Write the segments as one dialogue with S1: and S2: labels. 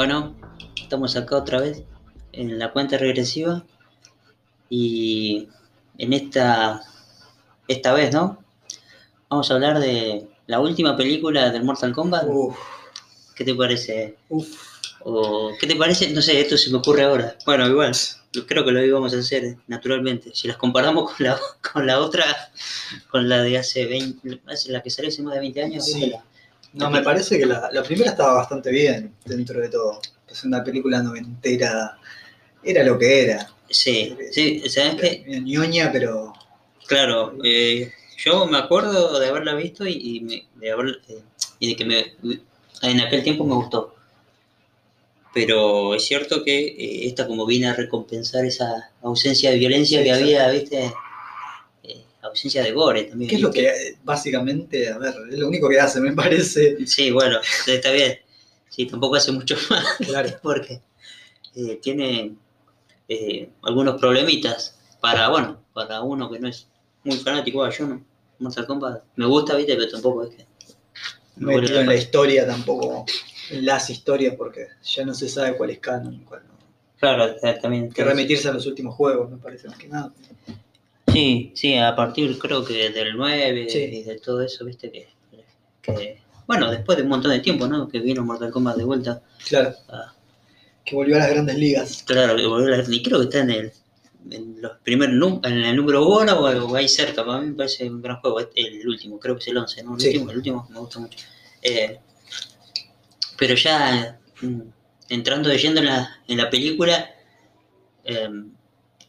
S1: Bueno, estamos acá otra vez en la cuenta regresiva y en esta, esta vez, ¿no? Vamos a hablar de la última película del Mortal Kombat.
S2: Uf,
S1: ¿Qué te parece?
S2: uf.
S1: O, ¿Qué te parece? No sé, esto se me ocurre ahora. Bueno, igual, creo que lo íbamos a hacer naturalmente. Si las comparamos con la, con la otra, con la de hace 20, hace- la que salió hace más de 20 años,
S2: Sí.
S1: ¿viste la-
S2: No, me parece que la, la primera estaba bastante bien dentro de todo. Es una película noventera. Era lo que era.
S1: Sí, sí, ¿sabes qué?
S2: Ñoña, pero.
S1: Claro, eh, yo me acuerdo de haberla visto y, y me- de, haber- eh, y de que me, en aquel tiempo me gustó. Pero es cierto que eh, esta como viene a recompensar esa ausencia de violencia
S2: Sí,
S1: que había, ¿viste? Ausencia de gore también.
S2: ¿Qué es lo que básicamente, a ver, es lo único que hace, me parece.
S1: Sí, bueno, está bien. Sí, tampoco hace mucho más
S2: Claro.
S1: porque eh, tiene eh, algunos problemitas para, bueno, para uno que no es muy fanático, yo no, Mortal Kombat me gusta, viste, pero tampoco es que
S2: Metido en la historia tampoco. En las historias, porque ya no se sabe cuál es canon y cuál no.
S1: Claro, eh, también.
S2: Que remitirse a los últimos juegos, me parece más que nada.
S1: Sí, sí, a partir creo que del 9
S2: Sí.
S1: y de todo eso, viste, que, que, bueno, después de un montón de tiempo, ¿no? Que vino Mortal Kombat de vuelta.
S2: Claro.
S1: Ah.
S2: Que volvió a las grandes ligas.
S1: Claro, que volvió a la- y creo que está en el, en los primeros num- en el número uno o, o ahí cerca, para mí me parece un gran juego, el último, creo que es el 11, ¿no? El,
S2: Sí.
S1: último, el último me gusta mucho. Eh, pero ya mm, entrando lleno en la, en la película, eh,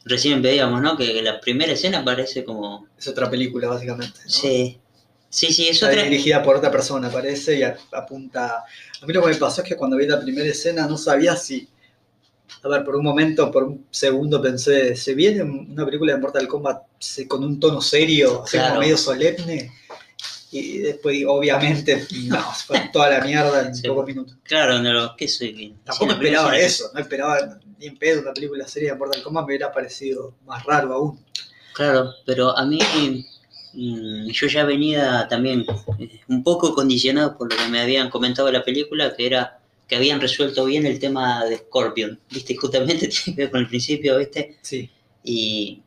S1: recién veíamos, ¿no? Que la primera escena parece como...
S2: Es otra película, básicamente. ¿no?
S1: Sí, sí, sí, es
S2: Está
S1: otra...
S2: dirigida por otra persona, parece, y apunta. A mí lo que me pasó es que cuando vi la primera escena no sabía si. A ver, por un momento, por un segundo pensé, ¿se viene una película de Mortal Kombat con un tono serio, así como
S1: Claro.
S2: medio solemne? Y después, obviamente, no, se fue toda la mierda en
S1: Sí.
S2: pocos minutos.
S1: Claro, no, lo que soy...
S2: Tampoco esperaba eso, no esperaba ni en pedo una película seria de Mortal Kombat, me hubiera parecido más raro aún.
S1: Claro, pero a mí mm, yo ya venía también eh, un poco condicionado por lo que me habían comentado de la película, que era que habían resuelto bien el tema de Scorpion, ¿viste? Justamente tiene que ver con el principio, ¿viste?
S2: Sí,
S1: Y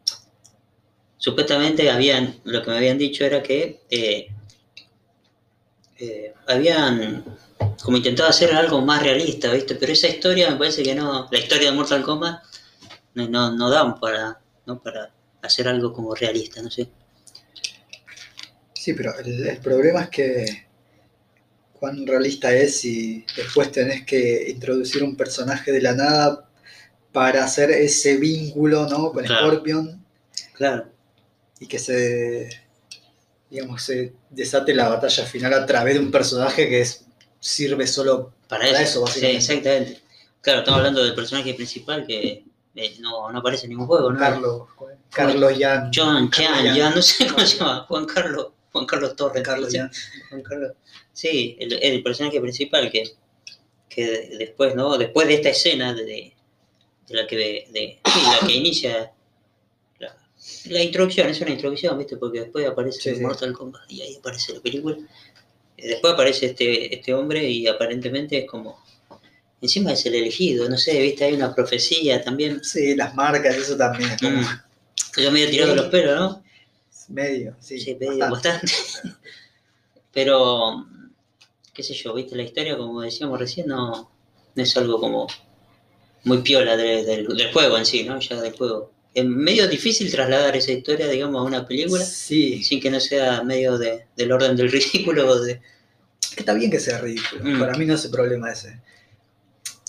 S1: supuestamente habían, lo que me habían dicho era que eh, eh, habían como intentado hacer algo más realista, ¿viste? Pero esa historia me parece que no, la historia de Mortal Kombat no, no, no dan para, ¿no? para hacer algo como realista, no sé.
S2: Sí, pero el, el problema es que cuán realista es si después tenés que introducir un personaje de la nada para hacer ese vínculo ¿no? con
S1: Claro.
S2: Scorpion
S1: Claro,
S2: y que se digamos se desate la batalla final a través de un personaje que es, sirve solo
S1: para,
S2: Para
S1: eso,
S2: eso,
S1: sí,
S2: básicamente.
S1: exactamente. Claro, estamos hablando del personaje principal que eh, no, no aparece en ningún juego, ¿no?
S2: Carlos Carlos Jan
S1: John, Chan,
S2: Jan.
S1: no sé cómo se llama, Juan Carlos, Juan Carlos Torres.
S2: Carlos. Jan.
S1: Juan Carlos. Sí, el, el personaje principal que, que después, ¿no? Después de esta escena de, de la que de, sí, la que inicia la, la introducción, es una introducción, ¿viste? Porque después aparece
S2: Sí, sí.
S1: Mortal Kombat y ahí aparece la película. Después aparece este, este hombre y aparentemente es como. Encima es el elegido, no sé, ¿viste? Hay una profecía también.
S2: Sí, las marcas, eso también es como
S1: Mm. Yo medio tirado de los pelos, ¿no?
S2: medio, sí,
S1: Sí, medio,
S2: bastante.
S1: bastante. Pero, qué sé yo, viste, la historia, como decíamos recién, no, no es algo como muy piola de- del, del juego en sí, ¿no? Ya del juego. Es medio difícil trasladar esa historia, digamos, a una película
S2: Sí,
S1: sin que no sea medio de, del orden del ridículo de...
S2: Está bien que sea ridículo.
S1: Mm.
S2: Para mí no es el problema ese.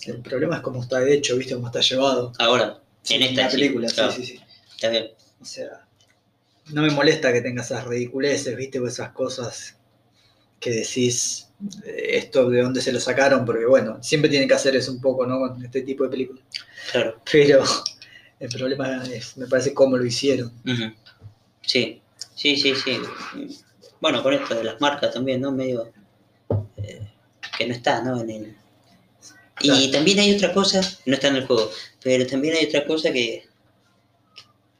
S2: El problema es cómo está hecho, ¿viste? Cómo está llevado.
S1: Ahora, en esta
S2: la
S1: sí,
S2: película,
S1: claro,
S2: sí, sí, sí.
S1: está bien.
S2: O sea, no me molesta que tenga esas ridiculeces, ¿viste? O esas cosas que decís, eh, esto de dónde se lo sacaron, porque bueno, siempre tienen que hacer eso un poco, ¿no? Con este tipo de películas.
S1: Claro.
S2: Pero el problema es, me parece, cómo lo hicieron.
S1: Sí, sí, sí, sí. Bueno, con esto de las marcas también, ¿no? Medio eh, que no está, ¿no? En el... Y también hay otra cosa, no está en el juego, pero también hay otra cosa que,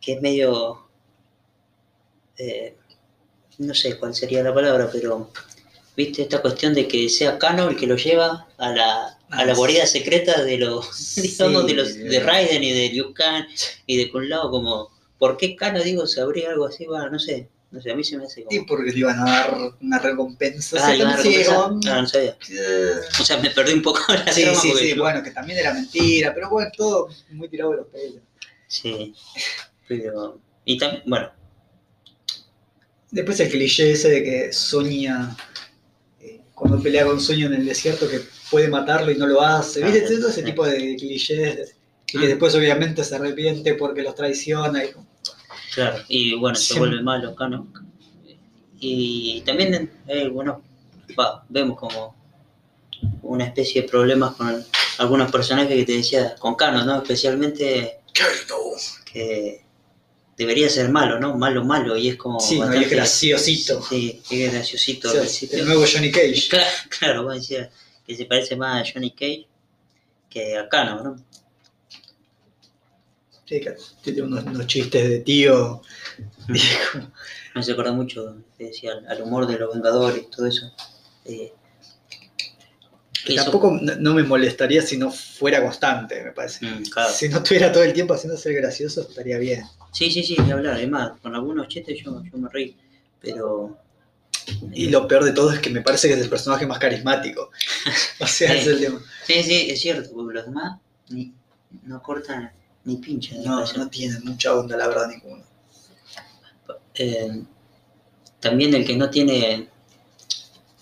S1: que es medio... eh, no sé cuál sería la palabra, pero viste, esta cuestión de que sea Kano el que lo lleva a la, a la
S2: Ah,
S1: guarida secreta de los, digamos,
S2: Sí.
S1: de los de Raiden y de Liu Kang y de Kun Lao, como, ¿por qué Kano, digo, sabría algo así? Bueno, no sé, no sé, a mí se me hace como...
S2: Y porque le iban a dar una recompensa.
S1: Ah,
S2: Se
S1: iban a recompensar. Ah, no sabía.
S2: Eh,
S1: O sea, me perdí un poco la
S2: Sí, sí, sí,
S1: yo-
S2: bueno, que también era mentira, pero bueno, todo muy tirado de los pelos.
S1: Sí, pero... Y también, bueno,
S2: Después el cliché ese de que Sonia, eh, cuando pelea con Sonia en el desierto, que puede matarlo y no lo hace. ¿Viste?
S1: Ah,
S2: Todo ese tipo de clichés. Y que
S1: Mm.
S2: después obviamente se arrepiente porque los traiciona. Y,
S1: claro, y bueno, se vuelve malo Kano. Y también, eh, bueno, va, vemos como una especie de problemas con algunos personajes que te decía, con Kano, ¿no? Especialmente que debería ser malo, ¿no? Malo, malo, y es como...
S2: sí, no, y es
S1: bastante-
S2: graciosito.
S1: Sí, es graciosito
S2: O el nuevo Johnny Cage.
S1: Claro, claro, vos decías que se parece más a Johnny Cage que a Kano, ¿no?
S2: Sí, que tiene unos, unos chistes de tío. Como-
S1: Me se acuerda mucho, te decía, al, humor de los Vengadores y todo eso. Eh,
S2: Tampoco no, no me molestaría si no fuera constante, me parece.
S1: Mm, claro.
S2: Si no estuviera todo el tiempo haciendo ser gracioso, estaría bien.
S1: Sí, sí, sí, ni hablar. Además, con algunos chistes yo, yo me reí, pero...
S2: Y lo peor de todo es que me parece que es el personaje más carismático. O sea,
S1: Sí.
S2: es el tema.
S1: Sí, sí, es cierto, porque los demás ni, no cortan ni pinchan.
S2: No, no tienen mucha onda, la verdad, ninguno.
S1: Eh, también el que no tiene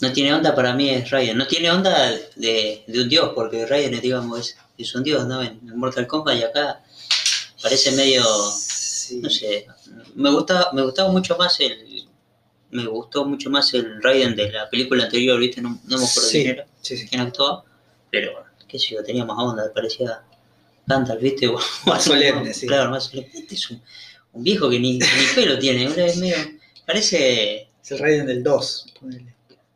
S1: no tiene onda para mí es Raiden. No tiene onda de, de un dios, porque Raiden, digamos, es, es un dios, ¿no? En, en Mortal Kombat y acá parece medio,
S2: Sí.
S1: no sé, me gusta, me gustaba mucho más el, me gustó mucho más el Raiden de la película anterior, ¿viste? No, no me acuerdo quién era,
S2: Sí, sí.
S1: quién actuaba, pero qué sé yo, tenía más onda, parecía Gandalf, ¿viste? O-
S2: Más solemne, sí.
S1: Claro, más solemne. Este es un, un viejo que ni, ni pelo tiene, ¿verdad? es medio, parece
S2: Es el Raiden del 2. ponele.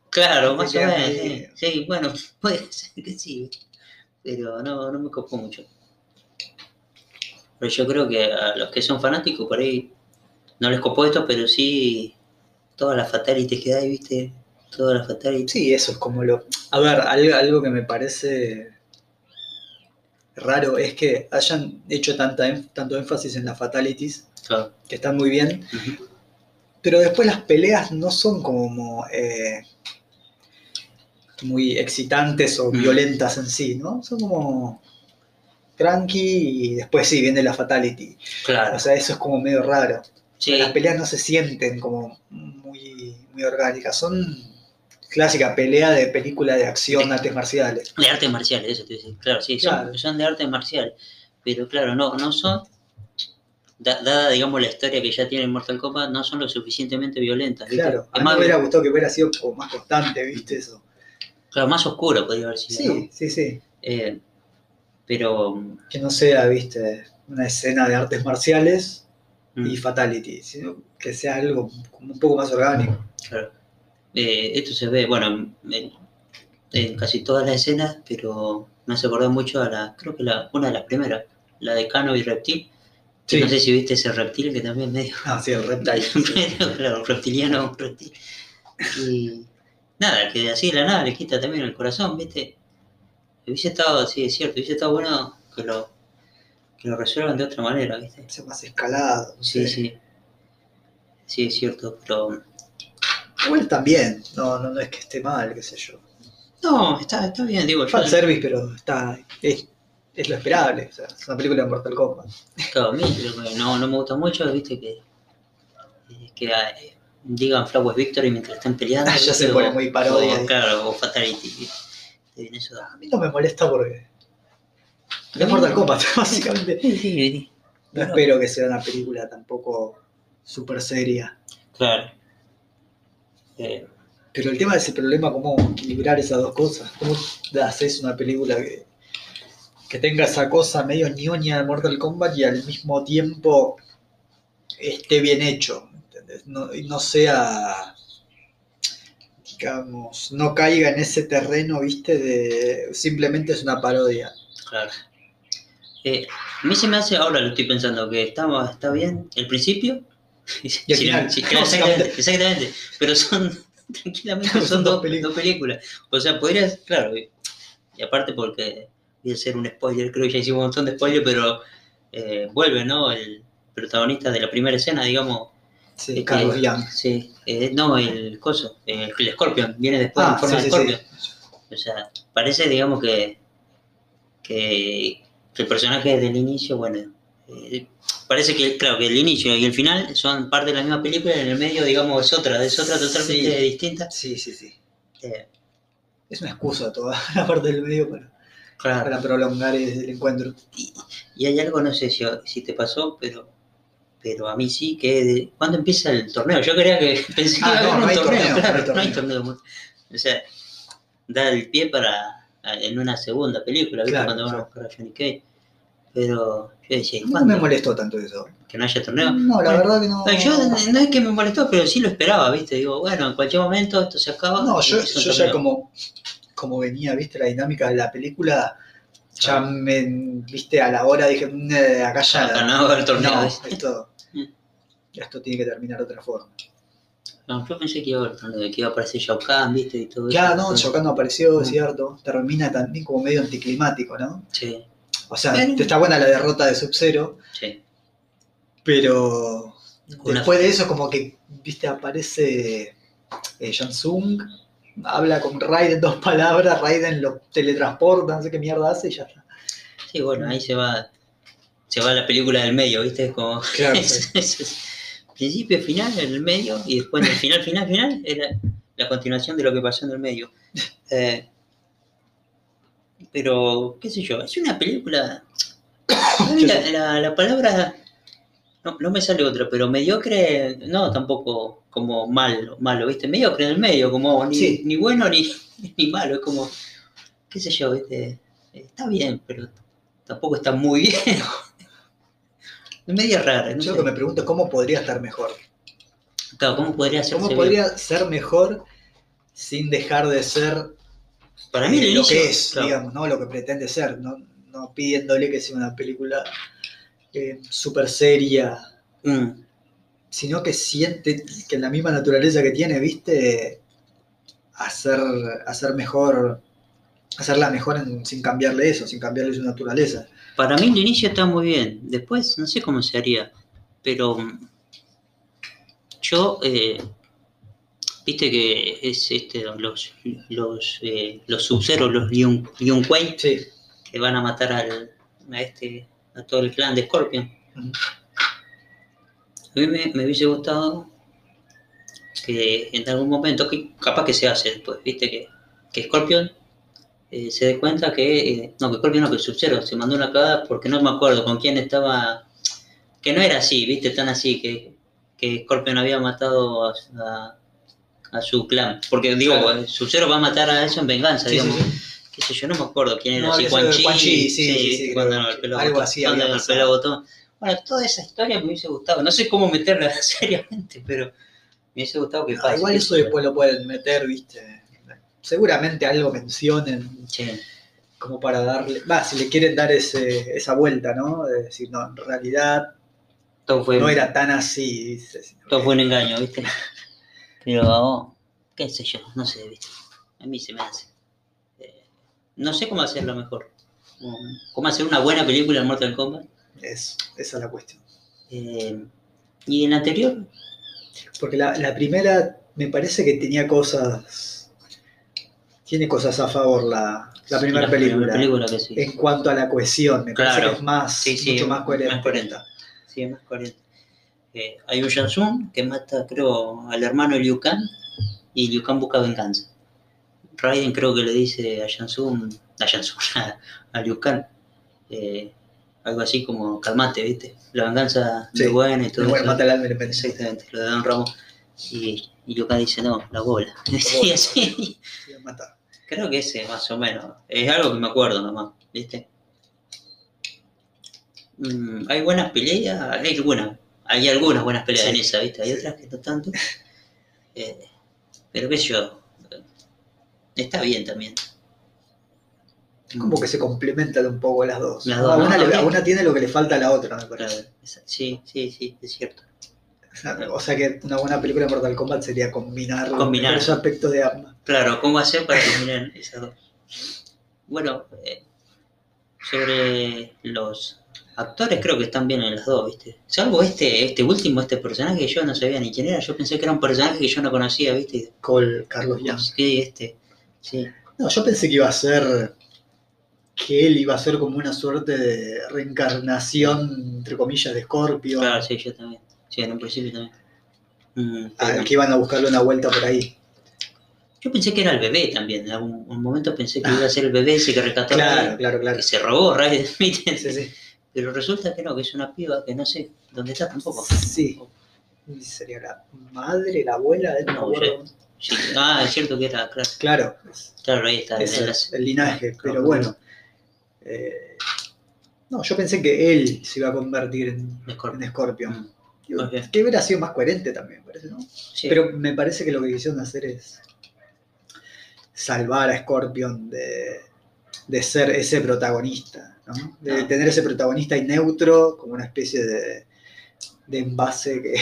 S1: Claro,
S2: Te
S1: más o menos, sí. Sí, bueno, puede ser que sí, pero no, no me copó mucho. Pero yo creo que a los que son fanáticos por ahí no les copó esto, pero sí todas las fatalities que hay, ¿viste? Todas las fatalities.
S2: Sí, eso es como lo. A ver, algo, algo que me parece raro es que hayan hecho tanta, em- tanto énfasis en las fatalities,
S1: Claro.
S2: que están muy bien, pero después las peleas no son como eh, muy excitantes o violentas en sí, ¿no? Son como tranqui y después sí, viene la fatality.
S1: Claro.
S2: O sea, eso es como medio raro.
S1: sí,
S2: Las peleas no se sienten como muy, muy orgánicas, son clásica pelea de película de acción,
S1: De-
S2: artes marciales.
S1: de artes marciales, eso te decía. Claro, sí, son,
S2: Claro.
S1: son de artes marciales. Pero claro, no, no son, da- dada digamos la historia que ya tiene Mortal Kombat, no son lo suficientemente violentas. ¿viste?
S2: Claro, a
S1: Es
S2: mí me hubiera gustado que hubiera sido como más constante, ¿viste eso?
S1: claro, más oscuro podría haber sido. ¿no?
S2: Sí, sí, sí.
S1: Eh, pero
S2: Que no sea, ¿viste? Una escena de artes marciales
S1: mm,
S2: y fatality, sino que sea algo como un poco más orgánico.
S1: claro. Eh, esto se ve, bueno, en, en casi todas las escenas, pero me hace acordar mucho a la, creo que la, una de las primeras, la de Cano y Reptil. que. No sé si viste ese reptil que también medio
S2: Ah, sí, el reptile.
S1: Pero, claro, reptiliano, un reptil. Y nada, que así de la nada le quita también el corazón, ¿viste? Hubiese estado, sí, es cierto, hubiese estado bueno que lo, que lo resuelvan de otra manera, ¿viste?
S2: Sea más escalado.
S1: Sí, sí. Sí, es cierto, pero.
S2: Igual también, no, no, no es que esté mal, qué sé yo.
S1: No, está, está bien, digo, yo.
S2: Fanservice, pero está, es, es lo esperable. O sea, es una película de Mortal Kombat.
S1: Claro, a mí no, no me gusta mucho, ¿viste? Que, que eh, digan Flowers Victory mientras están peleando.
S2: Ya se pone muy parodia
S1: o, claro, o Fatality. ¿viste?
S2: A mí no me molesta porque es Mortal Kombat, básicamente.
S1: Sí, sí, sí.
S2: No espero que sea una película tampoco súper seria.
S1: Claro. Eh,
S2: Pero el tema es el problema, cómo equilibrar esas dos cosas. ¿Cómo haces una película que, que tenga esa cosa medio ñoña de Mortal Kombat y al mismo tiempo esté bien hecho? ¿entendés? No, y no sea, digamos, no caiga en ese terreno, viste, de simplemente es una parodia.
S1: claro. Eh, a mí se me hace, ahora lo estoy pensando, que está, está bien el principio.
S2: Y
S1: Sí,
S2: final,
S1: sí, claro, exactamente, exactamente. Pero son tranquilamente
S2: Son
S1: son
S2: dos
S1: dos,
S2: películas.
S1: dos películas. O sea, podrías, claro, y, y aparte porque voy a hacer un spoiler, creo que ya hicimos un montón de spoiler, pero eh, vuelve, ¿no? El protagonista de la primera escena, digamos.
S2: Sí,
S1: que-
S2: Carlos Young.
S1: Sí, eh, no, el coso, eh, el Scorpion, viene después
S2: Ah,
S1: en forma
S2: sí,
S1: de
S2: sí,
S1: Scorpion. O sea, parece, digamos, que, que, que el personaje del inicio, bueno, eh, parece que, claro, que el inicio y el final son parte de la misma película y en el medio, digamos, es otra, es otra totalmente
S2: Sí.
S1: distinta.
S2: Sí, sí, sí.
S1: Eh,
S2: Es una excusa toda la parte del medio para,
S1: claro.
S2: para prolongar el, el encuentro.
S1: Y hay algo, no sé si, si te pasó, pero pero a mí sí, que ¿cuándo empieza el torneo? Yo creía que pensé que
S2: Ah,
S1: iba a
S2: no,
S1: haber
S2: no
S1: un
S2: hay
S1: torneo,
S2: torneo, no hay
S1: no hay torneo. O sea, da el pie para en una segunda película, ¿viste?
S2: Claro,
S1: Cuando van a buscar a Johnny Cage. Pero yo decía, ¿y
S2: No
S1: cuándo?
S2: me molestó tanto eso.
S1: Que no haya torneo.
S2: No, la
S1: Bueno,
S2: verdad que no.
S1: no, yo no es que me molestó, pero sí lo esperaba, ¿viste? Digo, bueno, en cualquier momento esto se acaba.
S2: No, yo, yo ya como, como venía, viste, la dinámica de la película, ya me, viste, a la hora dije, "Mm, acá ya.
S1: Acá no va a haber torneo,
S2: No,
S1: Mm.
S2: esto tiene que terminar de otra forma.
S1: No, yo pensé que iba a haber torneo, que iba a aparecer Shao Kahn, ¿viste? Y todo
S2: Claro,
S1: eso.
S2: no, Shokan no apareció,
S1: Mm.
S2: es cierto. Termina también como medio anticlimático, ¿no?
S1: Sí,
S2: O sea,
S1: Pero-
S2: está buena la derrota de Sub-Zero,
S1: sí.
S2: pero después de eso como que, viste, aparece eh, Jansung, habla con Raiden dos palabras, Raiden lo teletransporta, no sé qué mierda hace y ya está.
S1: Sí, bueno, ahí se va, se va la película del medio, ¿viste? Es como
S2: Claro,
S1: es- es- es principio, final, en el medio, y después el final, final, final, es la, la continuación de lo que pasó en el medio. Eh, pero, qué sé yo, es una película. la- la palabra. No, no me sale otra, pero mediocre, no, tampoco como malo, malo, ¿viste? Mediocre en el medio, como ni,
S2: Sí.
S1: ni bueno ni, ni malo, es como, qué sé yo, ¿viste? Está bien, pero tampoco está muy bien. Es medio rara, no
S2: Yo
S1: sé.
S2: lo que me pregunto es cómo podría estar mejor.
S1: Claro, ¿cómo podría hacerse
S2: ¿Cómo
S1: bien?
S2: podría ser mejor sin dejar de ser
S1: Para mí el
S2: eh, lo
S1: inicio,
S2: que es,
S1: claro,
S2: digamos, ¿no? Lo que pretende ser, no, no pidiéndole que sea una película eh, súper seria,
S1: mm,
S2: sino que siente que en la misma naturaleza que tiene, viste, hacer, hacer mejor, hacerla mejor en- sin cambiarle eso, sin cambiarle su naturaleza.
S1: para mí el inicio está muy bien. Después no sé cómo se haría, pero mm, yo, eh, viste que es este, los los eh, los los
S2: Sí.
S1: que van a matar al, a este a todo el clan de Scorpion. A mí me, me hubiese gustado que en algún momento, que capaz que se hace después, viste que, que Scorpion eh, se dé cuenta que, eh, no, que Scorpion no, que Sub-Zero se mandó una cagada porque no me acuerdo con quién estaba, que no era así, viste, tan así, que, que Scorpion había matado a, a- a su clan. Porque digo,
S2: Claro.
S1: Sub-Zero va a matar a eso en venganza,
S2: Sí, sí,
S1: digamos.
S2: sí.
S1: Qué sé yo, no me acuerdo quién era,
S2: No,
S1: si Quan Chi,
S2: sí, sí, sí,
S1: cuando
S2: creo
S1: el
S2: que
S1: pelo
S2: algo
S1: botón,
S2: así
S1: cuando el pelo. Bueno, toda esa historia me hubiese gustado. No sé cómo meterla seriamente, pero me hubiese gustado que
S2: Ah,
S1: pase.
S2: igual eso después lo pueden meter, viste. Seguramente algo mencionen
S1: Sí,
S2: como para darle, va, si le quieren dar ese, esa vuelta, ¿no? De decir, no, en realidad
S1: todo fue,
S2: no era tan así. dice, sino
S1: todo
S2: que-
S1: fue un engaño, ¿viste? Pero, qué sé yo, no sé, ¿viste? A mí se me hace. Eh, no sé cómo hacerlo mejor. Cómo- hacer una buena película en Mortal Kombat.
S2: Es, esa es la cuestión.
S1: Eh, y en la anterior,
S2: Porque la, la primera me parece que tenía cosas. Tiene cosas a favor la, la primera
S1: la
S2: película.
S1: película que sí.
S2: En cuanto a la cohesión, me parece
S1: Claro.
S2: que es más,
S1: Sí, sí,
S2: mucho más
S1: más
S2: coherente.
S1: coherente. Sí, es más coherente. Eh, hay un Shansung que mata, creo, al hermano Liu Kang y Liu Kang busca venganza. Raiden creo que le dice a Shansung, a Shansung, a, a Liu Kang, eh, algo así como, calmate, ¿viste? La venganza
S2: Sí.
S1: es buena y todo
S2: Bueno,
S1: eso.
S2: mata al alma.
S1: Exactamente, lo de Don Ramos. Y, y Liu Kang dice, no, la bola. Sí, así. Creo que ese, más o menos. Es algo que me acuerdo nomás, ¿viste? Mm, hay buenas peleas, hay algunas. Hay algunas buenas peleas
S2: Sí,
S1: en esa, ¿viste? Hay otras que no tanto. Eh, pero qué sé yo. Está bien también.
S2: Como que se complementan un poco las dos.
S1: Las
S2: ¿no?
S1: dos,
S2: A una,
S1: ¿no?
S2: le- a
S1: También.
S2: una tiene lo que le falta a la otra, me
S1: Claro,
S2: parece.
S1: esa- sí, sí, sí, es cierto.
S2: O sea que una buena película de Mortal Kombat sería combinar,
S1: Combinar.
S2: los aspectos de ambas.
S1: Claro, ¿cómo hacer para combinar esas dos? Bueno, eh, sobre los actores creo que están bien en las dos, ¿viste? Salvo este, este último, este personaje que yo no sabía ni quién era, yo pensé que era un personaje que yo no conocía, ¿viste?
S2: Col Carlos Young.
S1: Sí, este, sí.
S2: No, yo pensé que iba a ser que él iba a ser como una suerte de reencarnación, entre comillas, de Scorpio.
S1: Claro, sí, yo también. Sí, en un principio también. Mm,
S2: Ah,
S1: pero-
S2: que iban a buscarle una vuelta por ahí.
S1: Yo pensé que era el bebé también, en algún un momento pensé que iba a ser el bebé ese que rescató
S2: Claro, claro, claro.
S1: que se robó Raiden, ¿viste?
S2: Sí, sí.
S1: Pero resulta que no, que es una piba que no sé dónde está tampoco.
S2: Sí. Sería la madre, la abuela, de
S1: No, Sí, Ah, es cierto que era, claro,
S2: Claro,
S1: ahí está.
S2: es el, linaje, pero bueno. Eh, no, yo pensé que él se iba a convertir en,
S1: Scorpio.
S2: en Digo. Que hubiera sido más coherente también, parece, ¿no?
S1: sí.
S2: Pero me parece que lo que quisieron hacer es salvar a Scorpion de, de ser ese protagonista, ¿no? De
S1: Ah.
S2: tener ese protagonista y neutro como una especie de, de envase que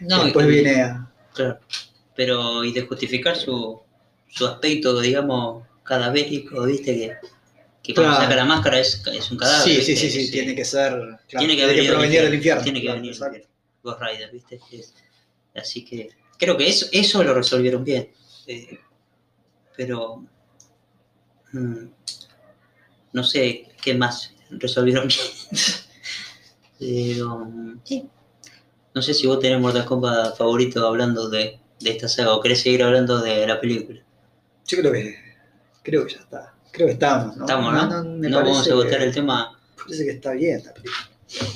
S1: No,
S2: después
S1: y-
S2: viene a...
S1: Claro. Pero, y de justificar su, su aspecto, digamos, cadavérico, ¿viste? Que, que cuando
S2: Claro.
S1: saca la máscara es, es un cadáver.
S2: sí, sí,
S1: ¿viste?
S2: sí, sí,
S1: Sí.
S2: tiene que ser... claro,
S1: tiene que,
S2: tiene
S1: venir
S2: provenir del infierno.
S1: Tiene que
S2: claro,
S1: venir del. Ghost Rider, ¿viste? Es- así que creo que eso, eso lo resolvieron bien. Eh, pero mm, no sé qué más resolvieron bien. pero mm, sí. No sé si vos tenés Mortal Kombat favorito hablando de, de esta saga o querés seguir hablando de la película.
S2: Yo creo que creo que ya está. Creo que estamos, ¿no?
S1: Estamos, ¿no? No,
S2: me
S1: vamos
S2: parece
S1: a
S2: que-
S1: el tema.
S2: Parece que está bien la película. No.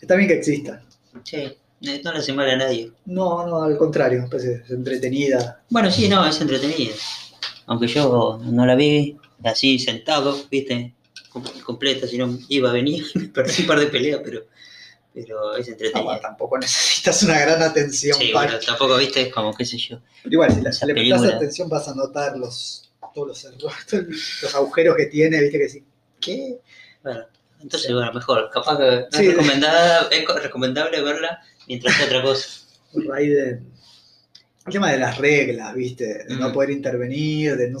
S2: Está bien que exista.
S1: Sí, no le hace mal a nadie.
S2: No, no, al contrario, parece es entretenida.
S1: Bueno, sí, no, es entretenida. Aunque yo no la vi así sentado, viste, Com- completa, si no iba a venir, me perdí un par de peleas, pero, pero es
S2: No,
S1: entretenida.
S2: tampoco necesitas una gran atención
S1: Sí,
S2: para.
S1: bueno, tampoco viste como qué sé yo.
S2: Pero igual, si, la- le prestas atención vas a notar los, todos los errores, los agujeros que tiene, viste que sí. ¿Qué?
S1: Bueno, entonces bueno, mejor, capaz que
S2: Sí.
S1: es, recomendada, es co- recomendable verla mientras hace otra cosa.
S2: Raiden. El tema de las reglas, viste, de no poder intervenir, de no,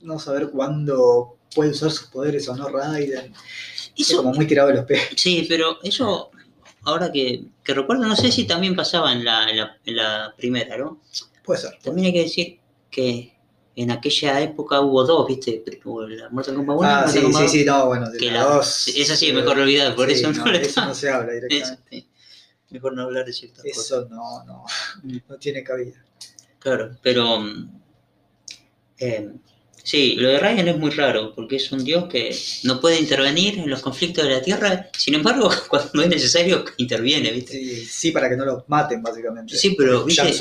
S2: no saber cuándo puede usar sus poderes o no Raiden. Es como muy tirado de los pies.
S1: sí, pero eso, ahora que, que recuerdo, no sé si también pasaba en la, en la, en la primera, ¿no?
S2: Puede ser.
S1: También hay que decir que en aquella época hubo dos, ¿viste? Hubo la Mortal Kombat 1 y
S2: Ah, sí,
S1: Kombat
S2: sí,
S1: 2.
S2: sí, no, bueno, de
S1: que
S2: la dos,
S1: esa sí es
S2: eh,
S1: mejor olvidar, por
S2: sí,
S1: eso no, le
S2: eso no se habla
S1: Eso,
S2: directamente.
S1: sí. Mejor no hablar de ciertas cosas.
S2: Eso no, no,
S1: Mm.
S2: no tiene cabida.
S1: Claro, pero eh, sí, lo de Raiden es muy raro, porque es un dios que no puede intervenir en los conflictos de la Tierra, sin embargo, cuando es necesario, interviene, ¿viste?
S2: Sí, sí, para que no los maten, básicamente.
S1: Sí, pero, ¿viste?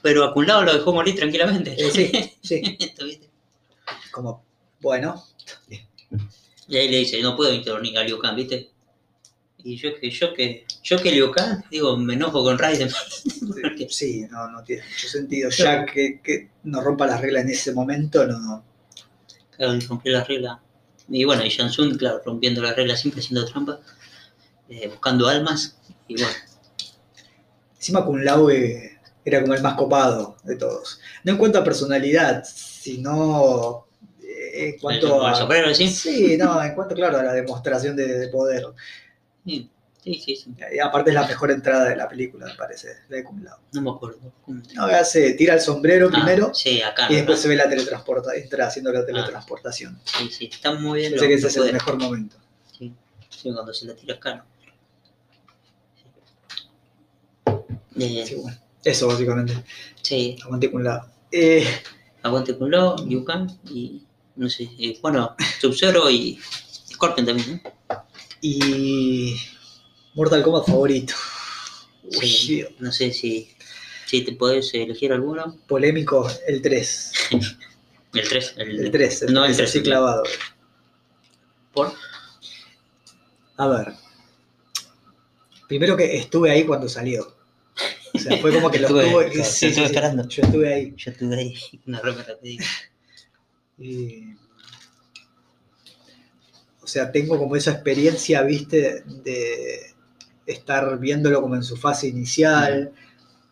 S1: Pero a Kun Lao lo dejó morir tranquilamente.
S2: Eh, sí, sí.
S1: Esto, ¿viste?
S2: Como, bueno,
S1: Y ahí le dice, no puedo intervenir a Liu Kang, ¿viste? Y yo que, yo que, yo que Kang, digo, me enojo con Raiden. Porque-
S2: sí, no, no tiene mucho sentido. Ya que, que no rompa las reglas en ese momento, no.
S1: Claro, y rompió la regla. Y bueno, y Jansun, claro, rompiendo las reglas, siempre haciendo trampa, eh, buscando almas. Y bueno,
S2: Encima Kun Lao eh, era como el más copado de todos. No en cuanto a personalidad, sino eh, en cuanto a.
S1: sombrero, ¿sí?
S2: Sí, no, en cuanto, claro, a la demostración de, de poder.
S1: Sí, sí, sí, sí.
S2: Y aparte es la mejor entrada de la película, me parece, la de Lao.
S1: No me acuerdo. ¿Cómo?
S2: No, hace, tira el sombrero
S1: Ah,
S2: primero
S1: sí, acá.
S2: y después se ve la teletransporta, entra haciendo la teletransportación.
S1: Sí, sí, está muy bien.
S2: Pensé
S1: lo-
S2: que ese es el mejor momento.
S1: Sí, sí, cuando se la tira acá. Eh,
S2: Sí, bueno, eso básicamente.
S1: sí,
S2: Aguante Kun Lao. Eh,
S1: aguante Liu Kang y no sé, eh, bueno, Sub-Zero y Scorpion también, ¿no?
S2: Y Mortal Kombat favorito. Uy,
S1: Sí, no sé si, si te podés elegir alguno.
S2: Polémico, el 3.
S1: El 3. El,
S2: El 3, el
S1: No, el
S2: 3
S1: 3.
S2: así clavado.
S1: ¿Por?
S2: A ver. Primero que estuve ahí cuando salió. O sea, fue como que lo
S1: Estuve-
S2: estuve.
S1: claro,
S2: sí,
S1: estuve
S2: sí,
S1: esperando.
S2: Yo estuve ahí.
S1: Yo tuve ahí una digo.
S2: Y, sea, tengo como esa experiencia, viste, de estar viéndolo como en su fase inicial,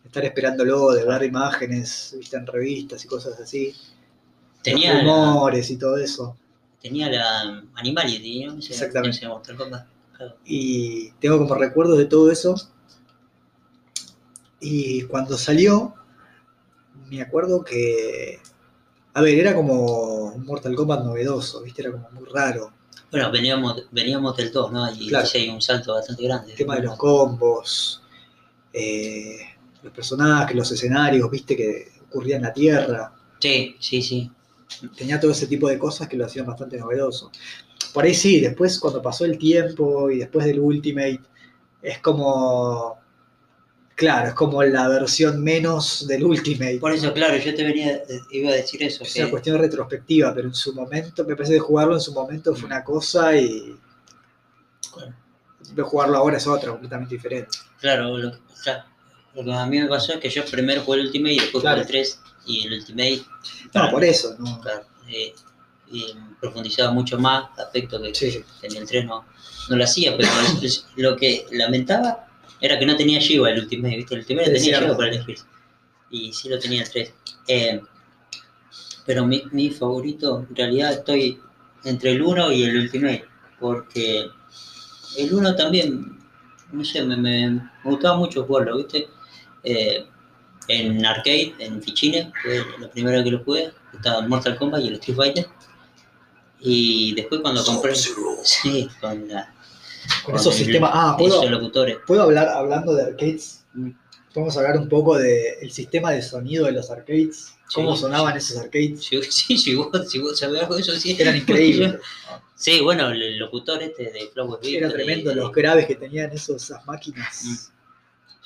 S2: estar esperándolo, de ver imágenes, viste, en revistas y cosas así,
S1: Tenía,
S2: los
S1: la,
S2: rumores y todo eso.
S1: tenía la Animality, ¿no? Ese-
S2: Exactamente.
S1: ese. Claro.
S2: Y tengo como recuerdos de todo eso. Y cuando salió, me acuerdo que, a ver, era como un Mortal Kombat novedoso, viste, era como muy raro.
S1: Bueno, veníamos, veníamos del 2, ¿no? Y
S2: Claro.
S1: sí hay un salto bastante grande.
S2: El tema de los combos, eh, los personajes, los escenarios, viste, que ocurría en la Tierra.
S1: Sí, sí, sí.
S2: tenía todo ese tipo de cosas que lo hacían bastante novedoso. Por ahí sí, después cuando pasó el tiempo y después del Ultimate, es como, claro, es como la versión menos del Ultimate.
S1: Por eso, claro, yo te venía, iba a decir eso.
S2: es
S1: que-
S2: una cuestión retrospectiva, pero en su momento, me parece que jugarlo en su momento fue una cosa y de jugarlo ahora es otra, completamente diferente.
S1: Claro, lo, que- lo que a mí me pasó es que yo primero jugué el Ultimate y después
S2: Claro.
S1: jugué el 3 y el Ultimate
S2: No, por eso, ¿no?
S1: claro, eh, y profundizaba mucho más aspectos que,
S2: Sí,
S1: en el 3 no, no lo hacía, pero lo que lamentaba era que no tenía Shiva el Ultimate, ¿viste? El Ultimate tenía
S2: cierto.
S1: Shiva para elegir y sí lo tenía el 3. Eh, pero mi, mi favorito, en realidad estoy entre el 1 y el Ultimate, porque el 1 también, no sé, me, me- me gustaba mucho jugarlo, ¿viste? Eh, en arcade, en fichines, fue la primera vez que lo jugué, estaba Mortal Kombat y el Street Fighter. Y después cuando compré, sí, con, la,
S2: Con esos sistemas. Ah, ¿puedo,
S1: esos locutores.
S2: ¿puedo hablar hablando de arcades? Podemos hablar un poco del sistema de sonido de los arcades. ¿Cómo
S1: Sí,
S2: sonaban esos arcades?
S1: Sí, sí, si vos, si vos algo de eso, sí.
S2: Eran increíbles.
S1: Sí, bueno, el locutor este de Beat,
S2: Era tremendo los graves que tenían esos, esas máquinas.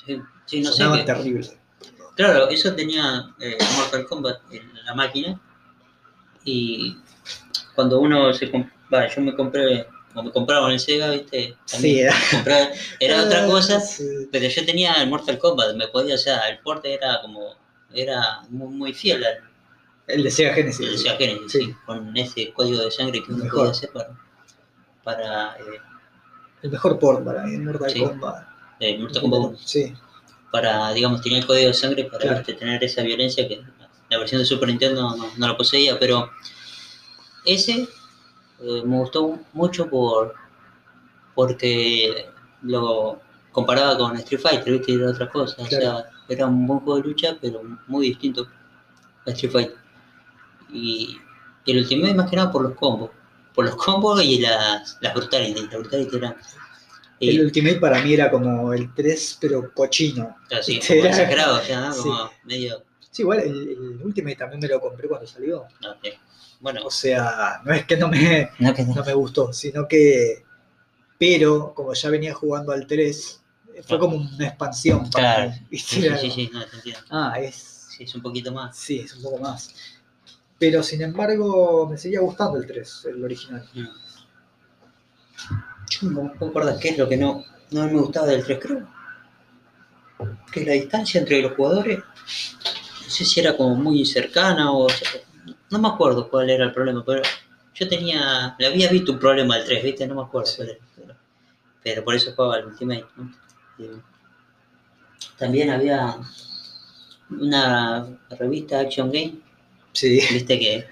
S1: Sí, sí, no sé.
S2: sonaban
S1: qué-
S2: terribles.
S1: Claro, eso tenía eh, Mortal Kombat en la máquina. Y cuando uno se va, yo me compré, o me compraban el Sega, ¿viste?
S2: Sí, era.
S1: compraba- era otra cosa,
S2: sí.
S1: pero yo tenía el Mortal Kombat, me podía, o sea, el porte era como, era muy, muy fiel al
S2: El de Sega Genesis.
S1: al Sega Genesis,
S2: Sí.
S1: sí, con ese código de sangre que uno podía hacer para, para eh,
S2: El mejor port para mí, Mortal
S1: Sí.
S2: Kombat.
S1: eh, Mortal Kombat 1.
S2: Sí,
S1: para, digamos, tenía el código de sangre para
S2: Claro.
S1: tener esa violencia que la versión de Super Nintendo no, no la poseía, pero ese eh, me gustó mucho por porque lo comparaba con Street Fighter, viste, y era otra cosa, o sea, era un buen juego de lucha, pero muy distinto a Street Fighter. Y, y el Ultimate más que nada por los combos, por los combos y las, las brutalities, las brutalities eran...
S2: el Ultimate para mí era como el 3, pero cochino.
S1: Así,
S2: Este,
S1: como
S2: era-
S1: exagerado, o sea, ¿no?
S2: Sí.
S1: medio.
S2: Sí, igual el, el Ultimate también me lo compré cuando salió.
S1: no sé. Bueno,
S2: O sea, no es que no me,
S1: no que
S2: no me gustó, sino que. Pero, como ya venía jugando al 3, fue
S1: Claro.
S2: como una expansión. para
S1: Claro.
S2: ¿viste?
S1: Sí, sí, sí, no, te entiendo.
S2: Ah, es.
S1: Sí, es un poquito más.
S2: Sí, es un poco más. Pero sin embargo, me seguía gustando el 3, el original.
S1: Mm. Yo no me acuerdo qué es lo que no, no me gustaba del 3, creo. Que la distancia entre los jugadores, no sé si era como muy cercana o. No me acuerdo cuál era el problema, pero yo tenía. Le había visto un problema al 3, ¿viste? No me acuerdo cuál era. Pero, pero por eso jugaba al Ultimate, ¿no? También había una revista Action Game,
S2: Sí.
S1: viste que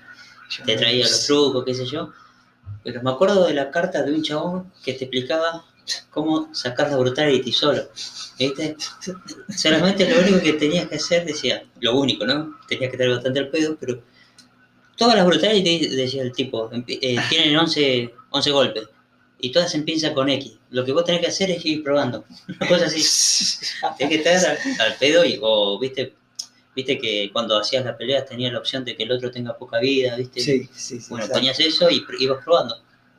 S1: te traía los trucos, qué sé yo. Pero me acuerdo de la carta de un chabón que te explicaba cómo sacar la brutality solo. ¿Viste? Solamente lo único que tenías que hacer, decía, lo único, ¿no? Tenías que estar bastante al pedo, pero todas las brutality, decía el tipo, eh, tienen 11, 11 golpes. Y todas empiezan con X. Lo que vos tenés que hacer es ir probando. Una cosa así. Tenés que estar al, al pedo y, o, viste, viste que cuando hacías la pelea tenías la opción de que el otro tenga poca vida, viste.
S2: Sí, sí, sí.
S1: Bueno, ponías eso y ibas probando.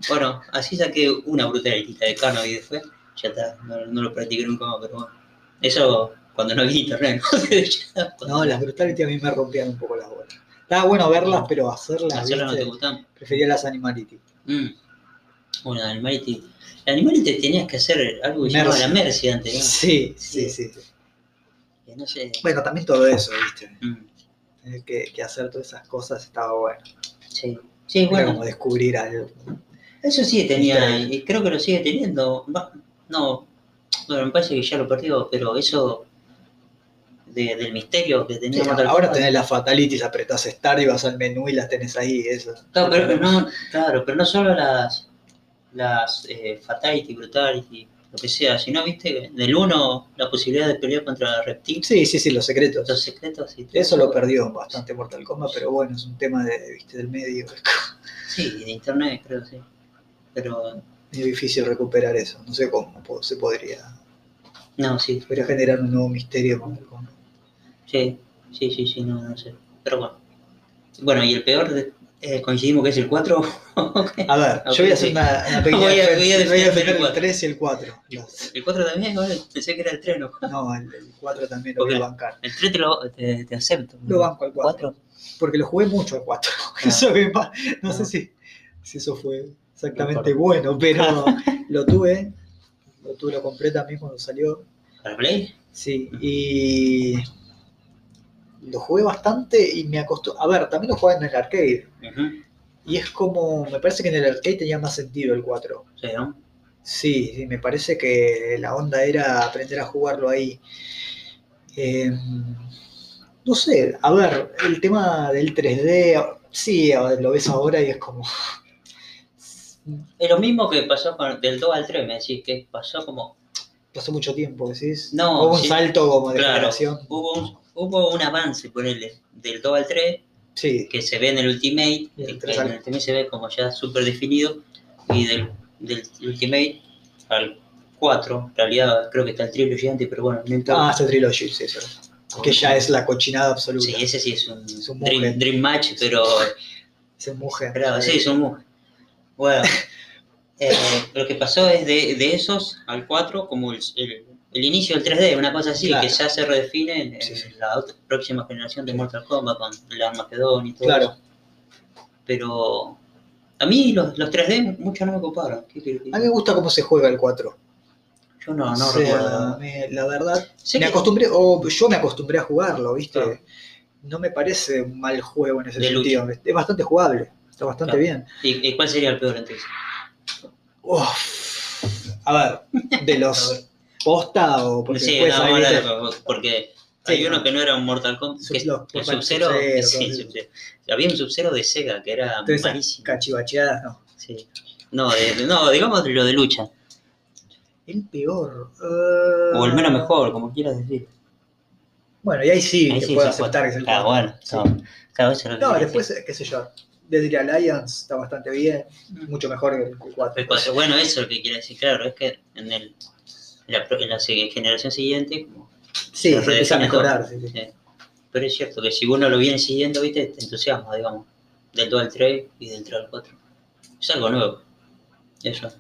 S1: Bueno, así saqué una brutalidad de Cano y después ya está, no, no lo practiqué nunca más, pero bueno. Eso cuando no había internet, ¿no?
S2: Las Brutality a mí me rompían un poco las bolas. Estaba bueno verlas, pero hacerlas,
S1: hacerlas no te gustaban.
S2: prefería las Animality.
S1: Mm. Bueno, Animality. La Animality tenías que hacer algo que llamaba la Mercy antes, ¿no?
S2: Sí, sí, sí.
S1: Que No sé.
S2: Bueno, también todo eso, ¿viste?
S1: Mm,
S2: Tener que, que hacer todas esas cosas estaba bueno.
S1: Sí. Sí,
S2: Era
S1: bueno.
S2: como descubrir algo.
S1: Eso sí tenía, y creo que lo sigue teniendo. No, Bueno, me parece que ya lo perdió, pero eso de- del misterio que tenía
S2: Sí, ahora tenés las fatalities, apretás Start y vas al menú y las tenés ahí. Eso.
S1: Claro, pero, no, claro, pero no solo las, las eh, Fatality, Brutality, lo que sea, sino, viste, del uno la posibilidad de pelear contra Reptil,
S2: Sí, sí, sí, los secretos.
S1: los secretos y todo
S2: Eso lo perdió bastante Mortal Kombat, pero bueno, es un tema de, viste, del medio.
S1: Sí, de internet, creo, sí. Pero,
S2: Es difícil recuperar eso. No sé cómo se podría,
S1: no, sí,
S2: podría generar un nuevo misterio Mortal Kombat.
S1: Sí, sí, sí, sí, no, no sé. Pero bueno. Bueno, y el peor, de- eh, coincidimos que es el 4.
S2: A ver,
S1: Ok,
S2: yo voy a hacer
S1: sí.
S2: una, una pequeña
S1: Voy a- voy a
S2: Voy a
S1: defender el
S2: el
S1: cuatro.
S2: 3 y el 4. Los-
S1: el 4 también, pensé que era el 3, ¿no?
S2: No, el, el 4 también lo voy a bancar.
S1: El 3 te, lo, te, te acepto.
S2: Lo banco al 4.
S1: 4.
S2: Porque lo jugué mucho al 4.
S1: Ah.
S2: Eso me pa- no
S1: Ah.
S2: sé si, si eso fue
S1: Me
S2: exactamente
S1: acuerdo.
S2: bueno, pero lo tuve. Lo tuve, lo compré también cuando salió.
S1: ¿Para Play?
S2: Sí, y lo jugué bastante y me acostumbré. A ver, también lo jugaba en el arcade. Y es como, me parece que en el arcade tenía más sentido el 4.
S1: Sí, ¿no?
S2: Sí, sí, me parece que la onda era aprender a jugarlo ahí. Eh, no sé, a ver, el tema del 3D, sí, lo ves ahora y es como...
S1: Es lo mismo que pasó con, del 2 al 3, me decís, que pasó como.
S2: Pasó mucho tiempo, decís.
S1: No,
S2: Hubo un
S1: sí.
S2: salto como de
S1: Claro,
S2: generación.
S1: hubo un, hubo un avance por el del 2 al 3,
S2: Sí,
S1: que se ve en el Ultimate,
S2: el
S1: que
S2: tres
S1: en el Ultimate se ve como ya súper definido, y del, del Ultimate al 4, en realidad creo que está el triple gigante, pero bueno, no importa.
S2: ah, esta trilogy, sí, sí. Que ya es la cochinada absoluta.
S1: Sí, ese sí es un,
S2: Es un
S1: dream, dream Match, pero.
S2: Se mujer.
S1: Pero sí, es un mujer. Bueno, eh, lo que pasó es de, de esos al 4, como el, el- el inicio del 3D, una cosa así,
S2: Claro.
S1: que ya se redefine en, en
S2: Sí, sí.
S1: la otra- próxima generación de Mortal Kombat con el Armagedón y todo
S2: Claro.
S1: eso. Pero a mí los, los 3D mucho no me ocuparon. ¿Qué querés que
S2: A mí me gusta cómo se juega el 4.
S1: Yo no, no
S2: O sea,
S1: recuerdo.
S2: me- la verdad, me
S1: que-
S2: acostumbré, o yo me acostumbré a jugarlo, ¿viste?
S1: Claro.
S2: No me parece un mal juego en ese
S1: De
S2: sentido. Es bastante jugable, está bastante bien.
S1: ¿Y, y cuál sería el peor entonces?
S2: Uf. A ver, de los posta o porque
S1: sí,
S2: después
S1: no, porque
S2: Sí,
S1: hay uno
S2: no.
S1: que no era un Mortal Kombat,
S2: Sub-
S1: que el
S2: Mortal
S1: Sub-Zero. Sí. Sub-Zero. Había un Sub-Zero de Sega que era
S2: Entonces,
S1: malísimo.
S2: cachivacheadas, no.
S1: Sí. No, de- no, digamos lo de lucha.
S2: El peor. eh,
S1: O el menos mejor, como quieras decir.
S2: Bueno, y ahí sí
S1: Ahí
S2: te
S1: sí,
S2: puedo aceptar que es el
S1: Ah, bueno. No, claro, eso que
S2: No, después, qué sé yo. Deadly Alliance está bastante bien, mucho mejor que el 4.
S1: El cuatro. Bueno, eso es lo que quiero decir, claro, es que en, el, la, en la generación siguiente, como-
S2: Sí,
S1: se
S2: empieza a mejorar. sí, sí.
S1: pero es cierto que si uno lo viene siguiendo, viste, te entusiasma, digamos, del 2 al 3 y del 3 al 4. Es algo nuevo. Eso.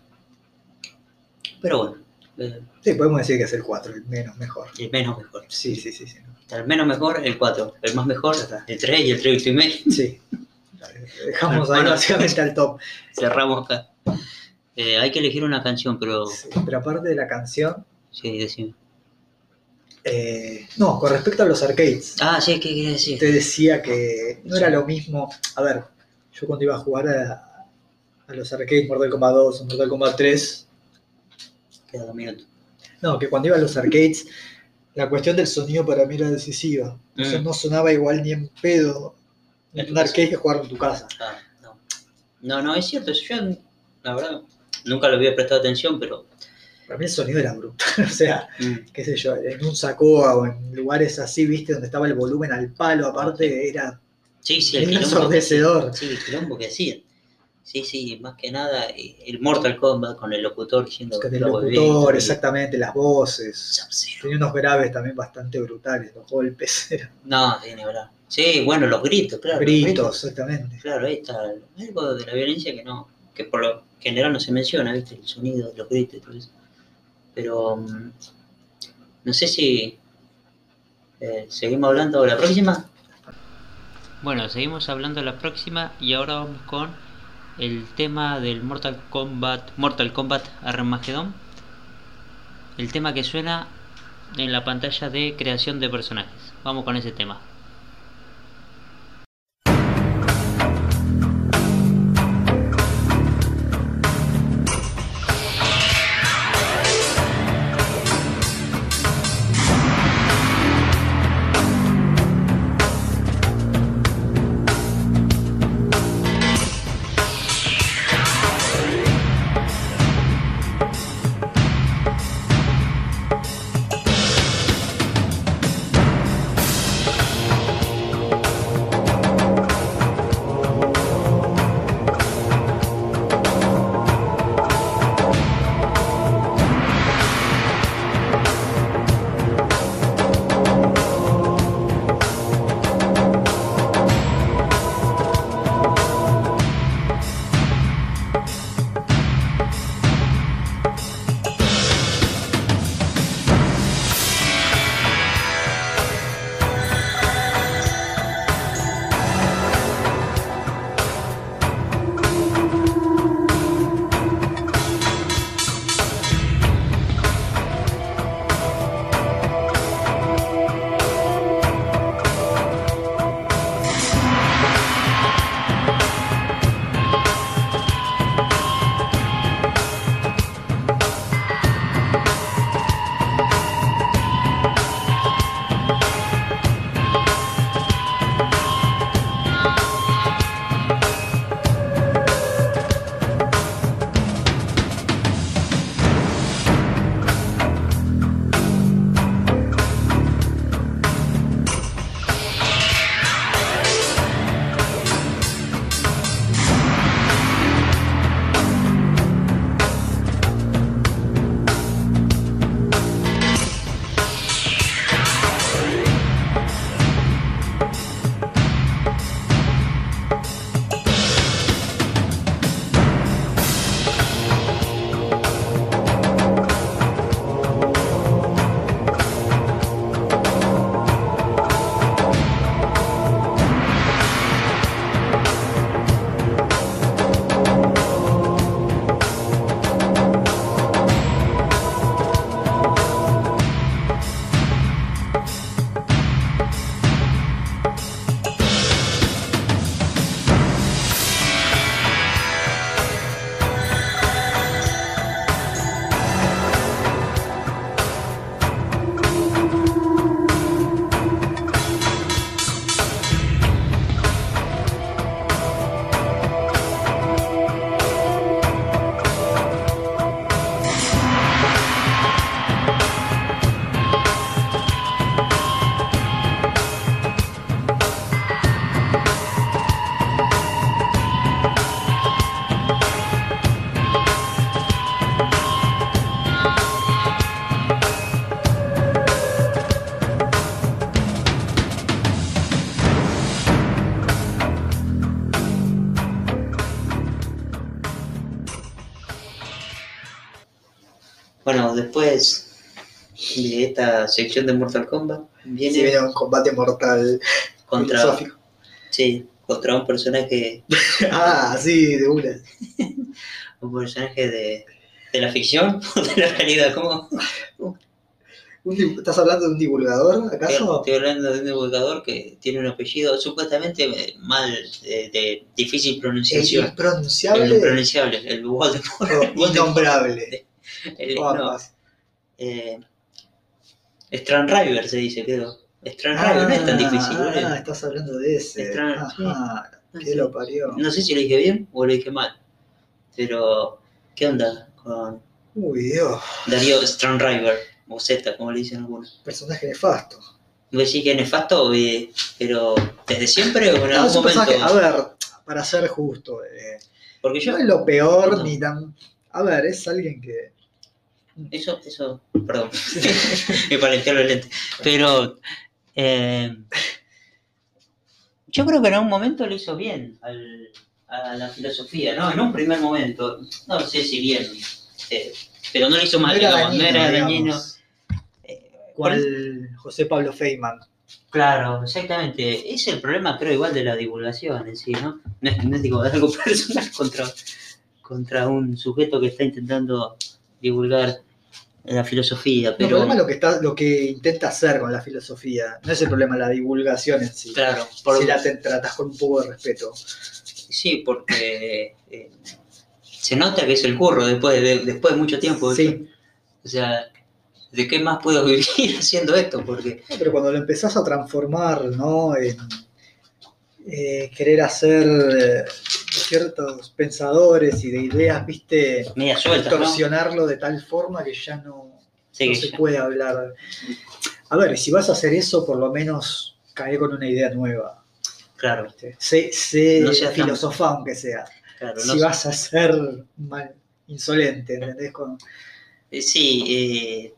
S1: Pero bueno, eh,
S2: Sí, podemos decir que es el 4, el menos mejor.
S1: el menos mejor.
S2: Sí, sí, sí. Sí.
S1: Está el menos mejor, el 4. El más mejor, el 3 y el 3 Ultimate.
S2: sí. Dejamos ahí
S1: Bueno.
S2: básicamente al top.
S1: Cerramos acá. Eh, hay que elegir una canción, pero.
S2: Sí, Pero aparte de la canción,
S1: Sí, decime.
S2: eh, no, con respecto a los arcades,
S1: Ah, sí, ¿qué quería decir?
S2: te decía que no era lo mismo. A ver, yo cuando iba a jugar a, a los arcades Mortal Kombat 2 o Mortal Kombat 3,
S1: Queda dos minutos.
S2: no, que cuando iba a los arcades, la cuestión del sonido para mí era decisiva.
S1: Mm.
S2: no sonaba igual ni en pedo
S1: En
S2: un arcade que jugar en tu casa.
S1: Ah, no. No, no, es cierto. Yo, la verdad, nunca le había prestado atención, pero.
S2: Para mí el sonido era brutal. o sea,
S1: mm,
S2: qué sé yo, en un Sacoa o en lugares así, viste, donde estaba el volumen al palo, aparte era
S1: Sí, sí, el quilombo. que. Sí, el quilombo que hacían. Sí, sí, más que nada, eh, el Mortal Kombat con el locutor diciendo.
S2: con el
S1: "Lo volví",
S2: locutor, exactamente, las voces. Tenía unos graves también bastante brutales, los golpes,
S1: No, ni hablar. Sí, bueno, los gritos, claro. los
S2: gritos, exactamente.
S1: Claro, ahí está algo de la violencia que no, que por lo general no se menciona, ¿viste? El sonido, los gritos y todo eso. Pero mm, no sé si eh, seguimos hablando la próxima. Bueno, seguimos hablando la próxima y ahora vamos con el tema del Mortal Kombat, Mortal Kombat Armageddon. El tema que suena en la pantalla de creación de personajes. Vamos con ese tema. Bueno, después de esta sección de Mortal Kombat, viene
S2: Sí, viene un combate mortal
S1: contra,
S2: filosófico.
S1: sí, contra un personaje,
S2: Ah, sí, de una.
S1: un personaje de, de la ficción o de la realidad. ¿Cómo?
S2: ¿Estás hablando de un divulgador, acaso?
S1: Estoy hablando de un divulgador que tiene un apellido supuestamente eh, mal, eh, de difícil pronunciación. El
S2: impronunciable
S1: impronunciable, el Voldemort.
S2: o
S1: el Voldemort.
S2: innombrable.
S1: El-
S2: O
S1: no, eh, Stranraver se dice, creo. Stranraver no es tan difícil.
S2: Ah, estás hablando de ese.
S1: Extra-
S2: Ajá,
S1: sé.
S2: lo parió.
S1: No sé si lo dije bien o lo dije mal. Pero, ¿qué onda con
S2: Uy, Dios,
S1: Darío Stranraver? O Z, como le dicen algunos.
S2: personaje nefasto.
S1: ¿Voy a decir que es nefasto, eh, pero desde siempre o en
S2: No,
S1: algún momento?
S2: personaje, a ver, para ser justo, eh,
S1: Porque yo,
S2: no es lo peor
S1: No.
S2: ni tan. A ver, es alguien que.
S1: Eso, eso, perdón, me pareció los lentes. Pero, eh, yo creo que en algún momento lo hizo bien al- a la filosofía, ¿no? En un primer momento, no sé si bien, eh, pero no lo hizo mal, no era dañino.
S2: digamos.
S1: Eh,
S2: Cual José Pablo Feynman.
S1: Claro, exactamente. Es el problema, creo, igual de la divulgación en sí, ¿no? No es, no es digo, algo personal contra, contra un sujeto que está intentando divulgar la filosofía,
S2: el
S1: pero
S2: problema es lo que, está, lo que intenta hacer con la filosofía. No es el problema la divulgación en sí.
S1: claro, por-
S2: Si la te tratas con un poco de respeto.
S1: sí, porque eh, se nota que es el curro después de, después de mucho tiempo.
S2: Sí,
S1: O sea, ¿de qué más puedo vivir haciendo esto? Porque,
S2: No, pero cuando lo empezás a transformar, ¿no? En eh, querer hacer eh, ciertos pensadores y de ideas, viste,
S1: media suelta, ¿no?
S2: torsionarlo de tal forma que ya no,
S1: Sí,
S2: no
S1: que
S2: se
S1: ya-
S2: puede hablar. A ver, si vas a hacer eso, por lo menos cae con una idea nueva.
S1: claro,
S2: ¿viste? Sé, sé
S1: No seas tan-
S2: filosofá, aunque sea.
S1: claro.
S2: si
S1: sé.
S2: vas a ser mal, insolente, ¿entendés? Con-
S1: Eh, Sí, eh,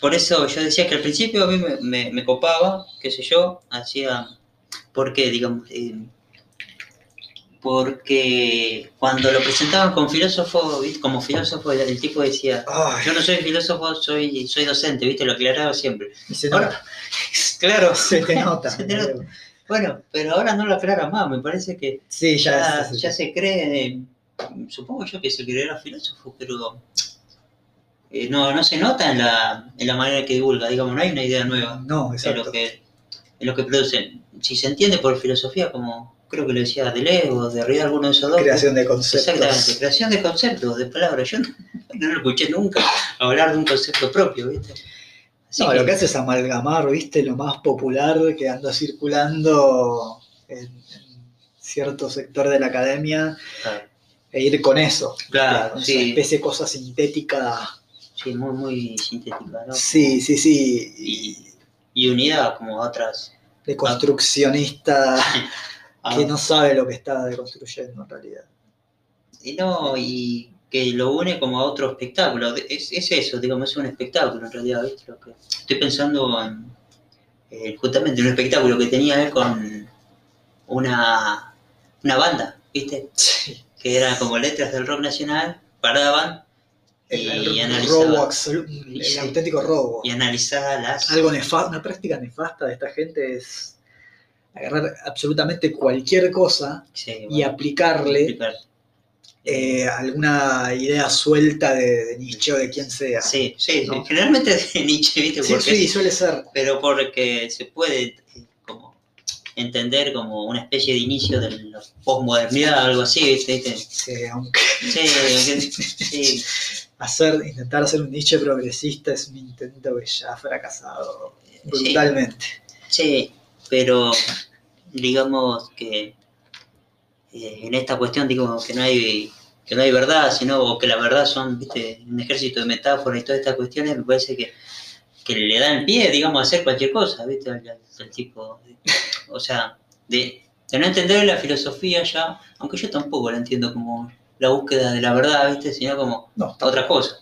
S1: por eso yo decía que al principio a mí me, me- me copaba, qué sé yo, hacía, porque digamos, eh, porque cuando lo presentaban con filósofo, ¿viste? como filósofo, el tipo decía,
S2: Ay,
S1: yo no soy filósofo, soy, soy docente, ¿viste? Lo aclaraba siempre.
S2: y se
S1: Ahora,
S2: nota,
S1: claro,
S2: se te nota.
S1: Se te nota. Bueno, pero ahora no lo aclara más, me parece que
S2: Sí, ya,
S1: ya, ya se cree, supongo yo que se creerá filósofo, pero eh, no, no se nota en la, en la manera que divulga, digamos, no hay una idea nueva
S2: No,
S1: en
S2: exacto.
S1: lo que, en lo que produce. Si se entiende por filosofía, como creo que lo decía Deleuze Derrida, alguno de esos dos.
S2: Creación de conceptos.
S1: Exactamente, creación de conceptos, de palabras. Yo no, no lo escuché nunca hablar de un concepto propio, ¿viste? Así
S2: No,
S1: que-
S2: lo que hace es amalgamar, viste, lo más popular que anda circulando en, cierto sector de la academia
S1: Claro,
S2: e ir con eso.
S1: Claro, sí.
S2: Esa especie de cosa sintética.
S1: sí, muy, muy sintética, ¿no?
S2: Sí, sí, sí.
S1: Y, y unida como a otras.
S2: De construccionista
S1: a-
S2: que no sabe lo que está deconstruyendo en realidad.
S1: Y no, y que lo une como a otro espectáculo. Es, es eso, digamos, es un espectáculo en realidad, ¿viste? Lo que, estoy pensando en eh, justamente un espectáculo que tenía él con una, una banda, ¿viste?
S2: Sí.
S1: Que eran como letras del rock nacional, paraban y,
S2: El, el
S1: analizaban,
S2: robo absoluto, el
S1: Sí.
S2: auténtico robo.
S1: y analizaban las...
S2: Algo nefasto, una práctica nefasta de esta gente es agarrar absolutamente cualquier cosa
S1: Sí,
S2: y aplicarle eh, alguna idea suelta de, de Nietzsche o de quien sea.
S1: Sí, sí,
S2: ¿no?
S1: generalmente de Nietzsche, ¿viste?
S2: sí,
S1: Porque
S2: sí, suele ser.
S1: pero porque se puede como entender como una especie de inicio de la posmodernidad, algo así, ¿viste? ¿Viste?
S2: que aunque
S1: Sí, sí,
S2: hacer, intentar hacer un Nietzsche progresista es un intento que ya ha fracasado
S1: sí,
S2: brutalmente.
S1: sí, pero digamos que eh, en esta cuestión digo que no hay que no hay verdad, sino o que la verdad son, viste, un ejército de metáforas y todas estas cuestiones, me parece que, que le dan pie, digamos, a hacer cualquier cosa, viste, al, tipo, de- o sea, de, de no entender la filosofía ya, aunque yo tampoco la entiendo como la búsqueda de la verdad, viste, sino como
S2: No,
S1: otra cosa.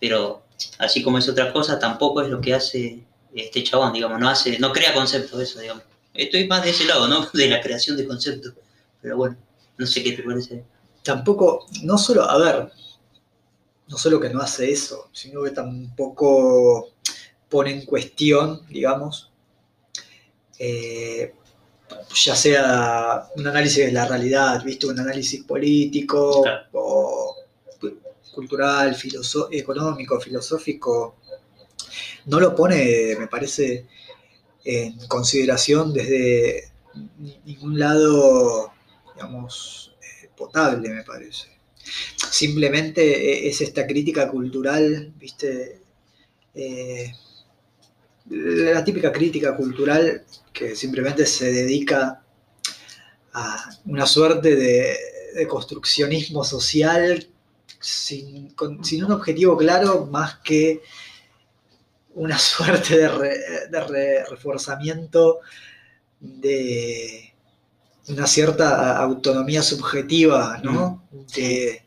S1: Pero así como es otra cosa, tampoco es lo que hace este chabón, digamos, no hace, no crea conceptos, eso, digamos. Estoy más de ese lado, ¿no? De la creación de conceptos. Pero bueno, no sé qué te parece.
S2: tampoco, no solo, a ver, no solo que no hace eso, sino que tampoco pone en cuestión, digamos, eh, ya sea un análisis de la realidad, ¿viste? un análisis político
S1: Claro.
S2: o cultural, filoso- económico, filosófico, no lo pone, me parece, en consideración desde ni- ningún lado, digamos, eh, potable, me parece. Simplemente eh, es esta crítica cultural, ¿viste? Eh, la típica crítica cultural que simplemente se dedica a una suerte de, de construccionismo social sin un objetivo claro más que una suerte de, re- de re- reforzamiento de una cierta autonomía subjetiva, ¿no? De,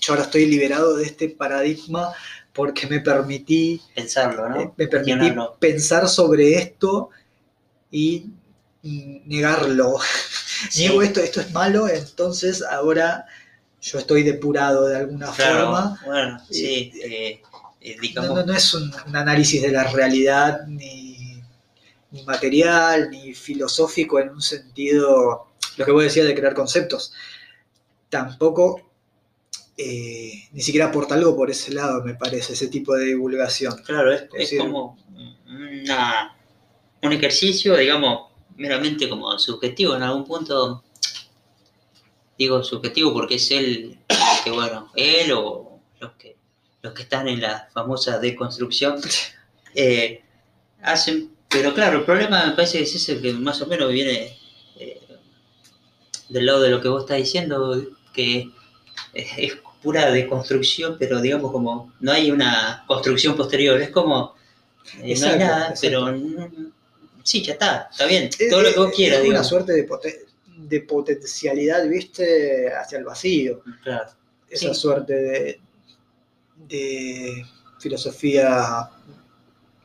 S2: yo ahora estoy liberado de este paradigma porque me permití,
S1: Pensarlo,
S2: eh,
S1: ¿no?
S2: me permití pensar sobre esto y mm, negarlo.
S1: Sí.
S2: Niego esto, esto es malo, entonces ahora yo estoy depurado de alguna
S1: Claro,
S2: forma.
S1: bueno, sí, eh, eh,
S2: No,
S1: digamos,
S2: no- no es un, un análisis de la realidad ni, ni material, ni filosófico en un sentido, lo que vos decías de crear conceptos. Tampoco, eh, ni siquiera aporta algo por ese lado, me parece, ese tipo de divulgación.
S1: claro, es,
S2: es
S1: es
S2: decir-
S1: como una, un ejercicio, digamos, meramente como subjetivo en algún punto. Digo subjetivo porque es él, que bueno, él o los que, los que están en la famosa deconstrucción eh, hacen, pero claro, el problema me parece que es ese que más o menos viene eh, del lado de lo que vos estás diciendo, que es, es pura deconstrucción, pero digamos como no hay una construcción posterior, es como eh, no hay nada,
S2: exacto.
S1: pero sí, ya está, está bien,
S2: Es-
S1: todo lo que vos quieras,
S2: es una
S1: digamos.
S2: suerte de, poten- de potencialidad, viste, hacia el vacío.
S1: Claro,
S2: esa
S1: Sí.
S2: suerte de, de filosofía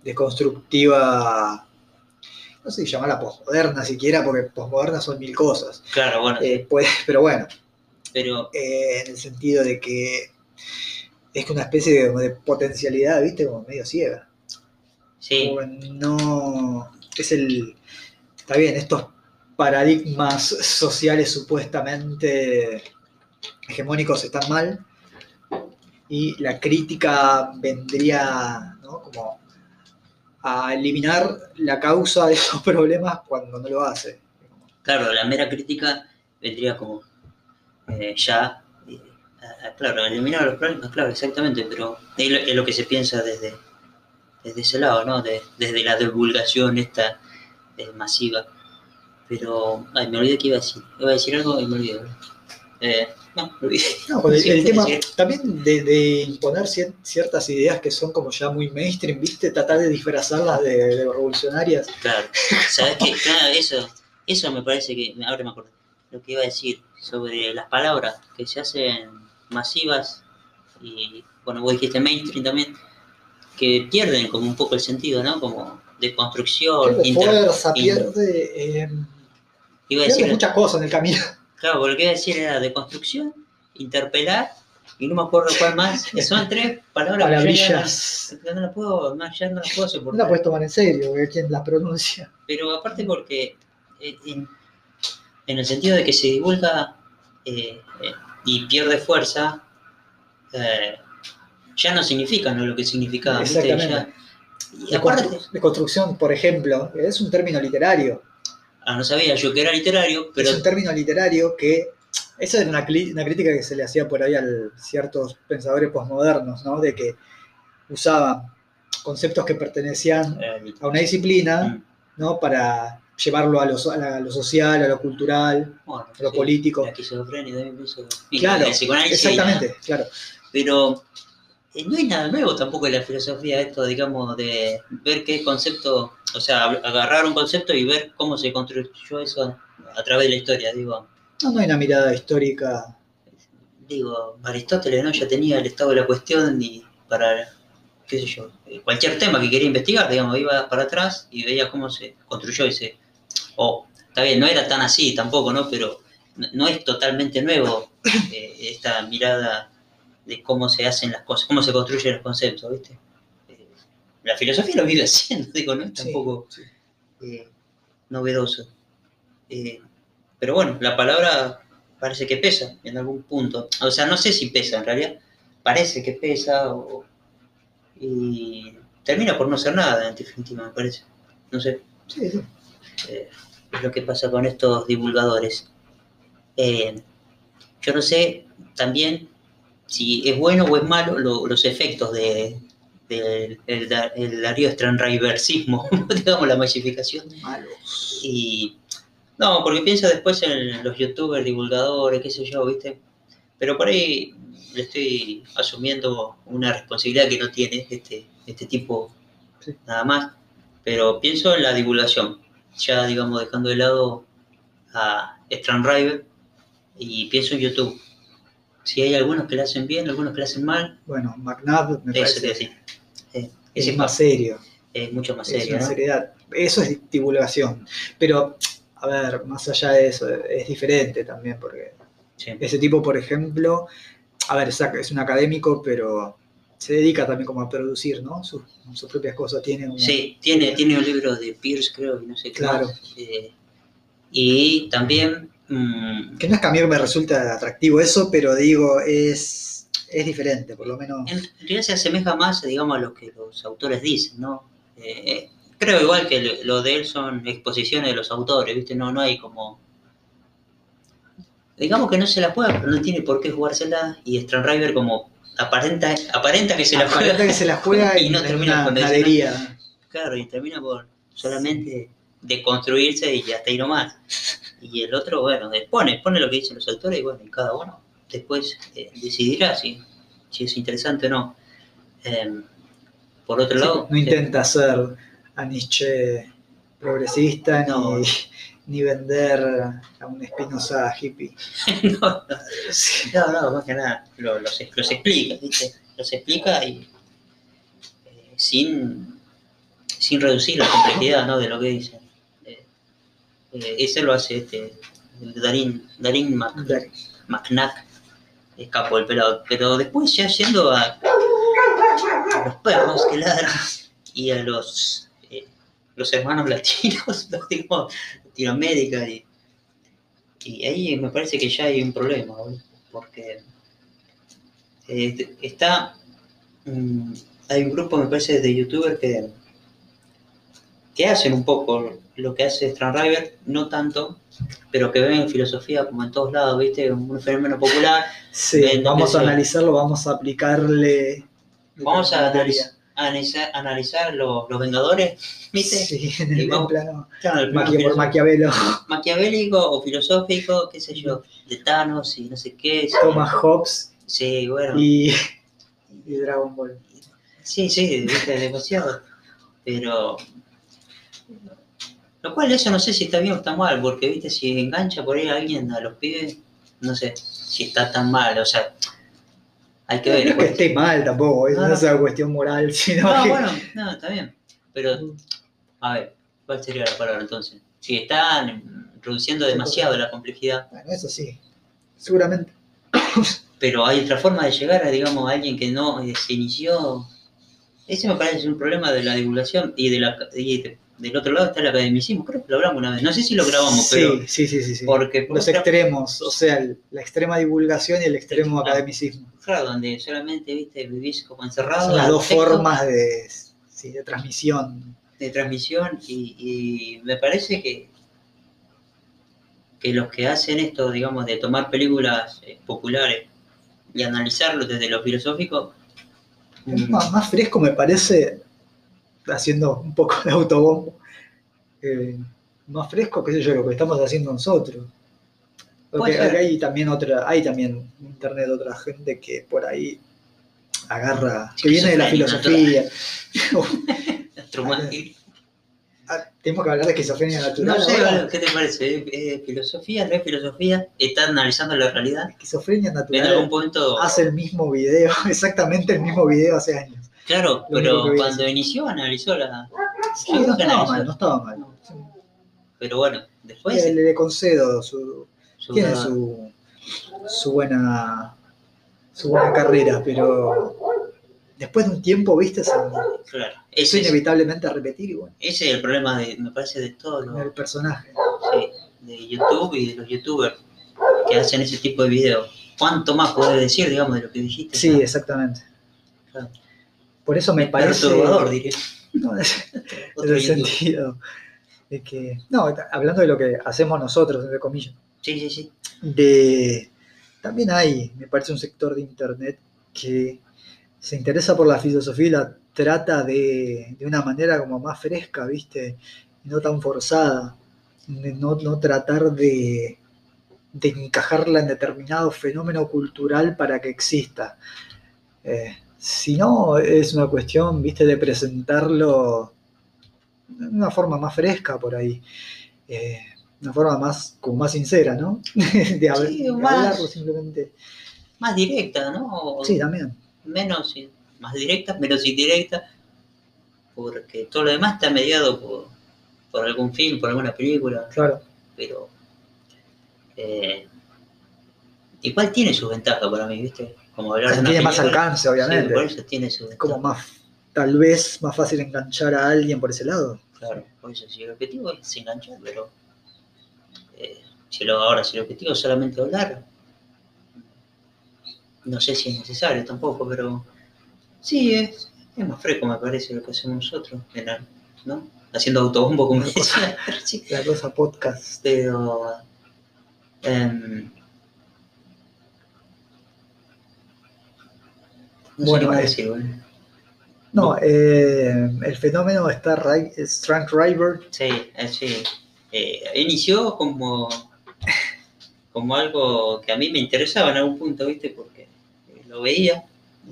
S2: deconstructiva no sé si llamarla posmoderna siquiera, porque posmoderna son mil cosas.
S1: Claro, bueno,
S2: Eh, pues, pero bueno,
S1: pero
S2: eh, en el sentido de que es una especie de, de potencialidad, ¿viste? Como medio ciega.
S1: sí,
S2: Como no. Es el. Está bien, estos paradigmas sociales supuestamente hegemónicos están mal. Y la crítica vendría, ¿no? Como a eliminar la causa de esos problemas cuando no lo hace.
S1: claro, la mera crítica vendría como eh, ya, eh, claro, eliminar los problemas, claro, exactamente, pero es lo, es lo que se piensa desde, desde ese lado, ¿no? De- desde la divulgación esta eh, masiva. Pero, ay, me olvidé que iba a decir. Iba a decir algo y me olvidé. No,
S2: con el,
S1: Sí,
S2: el
S1: sí,
S2: tema
S1: sí.
S2: también de, de imponer cier- ciertas ideas que son como ya muy mainstream, ¿viste? Tratar de disfrazarlas de, de revolucionarias.
S1: Claro, ¿sabes qué? Claro, eso, eso me parece que, ahora me acuerdo, lo que iba a decir sobre las palabras que se hacen masivas y, bueno, vos dijiste mainstream también, que pierden como un poco el sentido, ¿no? Como de construcción,
S2: Pierde
S1: inter-
S2: fuerza, pierde, eh,
S1: iba a
S2: pierde
S1: decir,
S2: muchas cosas en el camino.
S1: Claro, porque lo que iba a decir era de construcción, interpelar, y no me acuerdo cuál más, son tres palabras
S2: Palabrillas.
S1: no, no las puedo, no, ya no las puedo
S2: No
S1: soportar.
S2: la puedes tomar en serio, quien las pronuncia.
S1: pero aparte porque eh, en, en el sentido de que se divulga eh, eh, y pierde fuerza, eh, ya no significa ¿no? lo que significaba.
S2: Exactamente.
S1: Ya- y
S2: De,
S1: aparte,
S2: constru- de construcción, por ejemplo, es un término literario.
S1: Ah, no sabía yo que era literario, pero
S2: es un término literario que. Esa era una, una crítica que se le hacía por ahí a ciertos pensadores posmodernos, ¿no? De que usaban conceptos que pertenecían
S1: eh,
S2: a una disciplina,
S1: mm,
S2: ¿no? Para llevarlo a lo, a lo social, a lo cultural,
S1: bueno,
S2: a lo
S1: sí,
S2: político.
S1: la esquizofrenia y
S2: Claro,
S1: y
S2: Exactamente, claro.
S1: Pero eh, no hay nada nuevo tampoco en la filosofía esto, digamos, de ver qué concepto, o sea, agarrar un concepto y ver cómo se construyó eso a través de la historia. Digo,
S2: No, no hay una mirada histórica.
S1: digo Aristóteles no ya tenía el estado de la cuestión y para, qué sé yo, eh, cualquier tema que quería investigar, digamos, iba para atrás y veía cómo se construyó ese... O, está bien, no era tan así tampoco, ¿no? Pero no, no es totalmente nuevo eh, esta mirada de cómo se hacen las cosas, cómo se construyen los conceptos, ¿viste? La filosofía lo vive haciendo, digo, no es tampoco
S2: sí.
S1: eh, novedoso. Eh, pero bueno, la palabra parece que pesa en algún punto. O sea, no sé si pesa en realidad. Parece que pesa o- y termina por no ser nada en definitiva, me parece. No sé,
S2: Sí, sí.
S1: eh, es lo que pasa con estos divulgadores. Yo no sé también si es bueno o es malo lo- los efectos de, del el, el Darío Stranriversismo, digamos la masificación.
S2: Malos.
S1: Y no, porque pienso después en los youtubers, divulgadores, qué sé yo, ¿viste? Pero por ahí le estoy asumiendo una responsabilidad que no tiene este, este tipo,
S2: Sí.
S1: nada más. Pero pienso en la divulgación, ya digamos dejando de lado a Stranriver y pienso en YouTube. Si hay algunos que lo hacen bien, algunos que lo hacen mal,
S2: Bueno, McNabb me
S1: eso
S2: parece es más serio.
S1: es mucho más
S2: es
S1: serio,
S2: una
S1: ¿no?
S2: seriedad. Eso es divulgación. Pero, a ver, más allá de eso, es diferente también, porque
S1: Sí.
S2: ese tipo, por ejemplo, a ver, es es un académico, pero se dedica también como a producir, ¿no? Sus, sus propias cosas. Tiene
S1: Sí, tiene, tiene un libro de Pierce, creo, y no sé qué
S2: Claro.
S1: más. Eh, y también, mm,
S2: Que no es que a mí me resulta atractivo eso, pero digo, es, es diferente, por lo menos.
S1: en realidad se asemeja más, digamos, a lo que los autores dicen, ¿no? Eh, eh, creo igual que lo- de él son exposiciones de los autores, ¿viste? No, no hay como... Digamos que no se la juega, pero no tiene por qué jugársela, y Stranriver como aparenta, aparenta que se la juega.
S2: Aparenta que se la juega
S1: y no termina con
S2: nadería.
S1: Claro, y termina por solamente deconstruirse y hasta ahí nomás. Y el otro, bueno, eh, pone, pone lo que dicen los autores y bueno, y cada uno después eh, decidirá si, si es interesante o no. Em, por otro
S2: Sí,
S1: lado,
S2: no intenta ser a Nietzsche progresista
S1: No.
S2: ni, ni vender a un Spinoza hippie.
S1: eh, no, no,
S2: Sí.
S1: no, no, más que nada, lo- los, los explica, ¿viste? Los explica y eh, sin, sin reducir la complejidad ¿no? de lo que dicen. Eh, ese lo hace este, Darín, Darín Mac,
S2: Darín.
S1: McNack, es capo el pelado. Pero después ya yendo a, los perros que ladran y a los, eh, los hermanos latinos, los digo, Latinoamérica, y, ahí me parece que ya hay un problema, boludo, porque eh, está, hay un grupo, me parece, de youtubers que, que hacen un poco lo que hace Strand River, no tanto, pero que ven filosofía como en todos lados, ¿viste? Un fenómeno popular.
S2: Sí, vamos a analizarlo, vamos a aplicarle.
S1: Vamos a analizar, analizar los, los Vengadores, ¿viste?
S2: Sí, en el
S1: vamos-
S2: plano
S1: Claro, el
S2: Maqui- por
S1: filosófico-
S2: Maquiavelo,
S1: maquiavélico o filosófico, qué sé yo, de Thanos y no sé qué. sí.
S2: Thomas Hobbes
S1: Sí, bueno.
S2: y, y Dragon Ball.
S1: Sí, sí, viste, demasiado. Pero. Lo cual, eso no sé si está bien o está mal, porque, viste, si engancha por ahí a alguien a los pibes, no sé si está tan mal, o sea. Hay que
S2: No
S1: ver.
S2: es que esté mal tampoco, es
S1: No,
S2: no
S1: no.
S2: es una cuestión moral, sino
S1: No,
S2: que.
S1: bueno, no, está bien. Pero, a ver, ¿cuál sería la palabra entonces? Si están reduciendo demasiado la complejidad,
S2: Bueno, eso sí, seguramente.
S1: pero hay otra forma de llegar a, digamos, a alguien que no eh, se inició. Ese me parece un problema de la divulgación y, de la, y de- del otro lado está el academicismo. Creo que lo hablamos una vez. No sé si lo grabamos,
S2: sí,
S1: pero
S2: sí, sí, sí, sí.
S1: porque por
S2: Los extremos, o sea, el- la extrema divulgación y el extremo academicismo.
S1: claro, donde solamente viste vivís como encerrado.
S2: Son las dos
S1: texto
S2: formas de, sí, de transmisión.
S1: de transmisión y, y me parece que que los que hacen esto, digamos, de tomar películas eh, populares y analizarlo desde lo filosófico,
S2: Es más, más fresco me parece, haciendo un poco de autobombo, eh, más fresco, qué sé yo, lo que estamos haciendo nosotros. Porque hay también otra, hay también internet otra gente que por ahí agarra, que viene de la filosofía. Ah, Tenemos que hablar de esquizofrenia natural.
S1: No sé,
S2: ahora.
S1: ¿qué te parece? ¿Es- es filosofía? ¿No es filosofía? ¿Está analizando la realidad?
S2: Esquizofrenia
S1: En algún
S2: natural
S1: punto,
S2: hace el mismo video, exactamente el mismo video hace años.
S1: Claro,
S2: lo
S1: pero cuando inició analizó la...
S2: Sí,
S1: Yo
S2: no estaba
S1: analizó.
S2: mal, no estaba mal.
S1: Pero bueno, después...
S2: le, le concedo su,
S1: su-
S2: tiene su, su buena su buena carrera, pero después de un tiempo, viste, se
S1: Claro,
S2: eso inevitablemente a repetir y bueno,
S1: ese es el problema, de, me parece, de todos los...
S2: el personaje.
S1: sí, de YouTube y de los youtubers que hacen ese tipo de videos. ¿Cuánto más puedes decir, digamos, de lo que dijiste?
S2: Sí, exactamente.
S1: Claro.
S2: Por eso me parece
S1: Perturbador, diría.
S2: no, en el sentido de que, no, hablando de lo que hacemos nosotros, entre comillas,
S1: Sí, sí, sí.
S2: de también hay, me parece, un sector de internet que se interesa por la filosofía y la trata de, de una manera como más fresca, ¿viste? Y no tan forzada. De no, no tratar de, de encajarla en determinado fenómeno cultural para que exista. Eh, si no, es una cuestión, ¿viste? De presentarlo de una forma más fresca por ahí. Eh, una forma más, como más sincera, ¿no? de,
S1: Sí,
S2: de
S1: más-
S2: hablarlo simplemente.
S1: Más directa, ¿no? O
S2: Sí, también.
S1: menos, más directa, menos indirecta, porque todo lo demás está mediado por, por algún film, por alguna película,
S2: Claro.
S1: pero eh, igual tiene sus ventajas para mí, ¿viste? Como
S2: Tiene más alcance,
S1: sí,
S2: obviamente.
S1: por eso tiene su
S2: Es como más, tal vez, más fácil enganchar a alguien por ese lado.
S1: Claro, por eso si el objetivo es enganchar, pero eh, si lo, ahora si el objetivo es solamente hablar, no sé si es necesario tampoco, pero sí, es, es más fresco me parece lo que hacemos nosotros, la- ¿no? Haciendo autobombo como
S2: Una cosa.
S1: sí,
S2: La cosa podcast.
S1: pero em, no sé
S2: Bueno,
S1: qué más decir, bueno.
S2: No, eh, el fenómeno está Strank River.
S1: Sí, eh, sí. Eh, inició como, como algo que a mí me interesaba en algún punto, ¿viste? Porque eh, lo veía.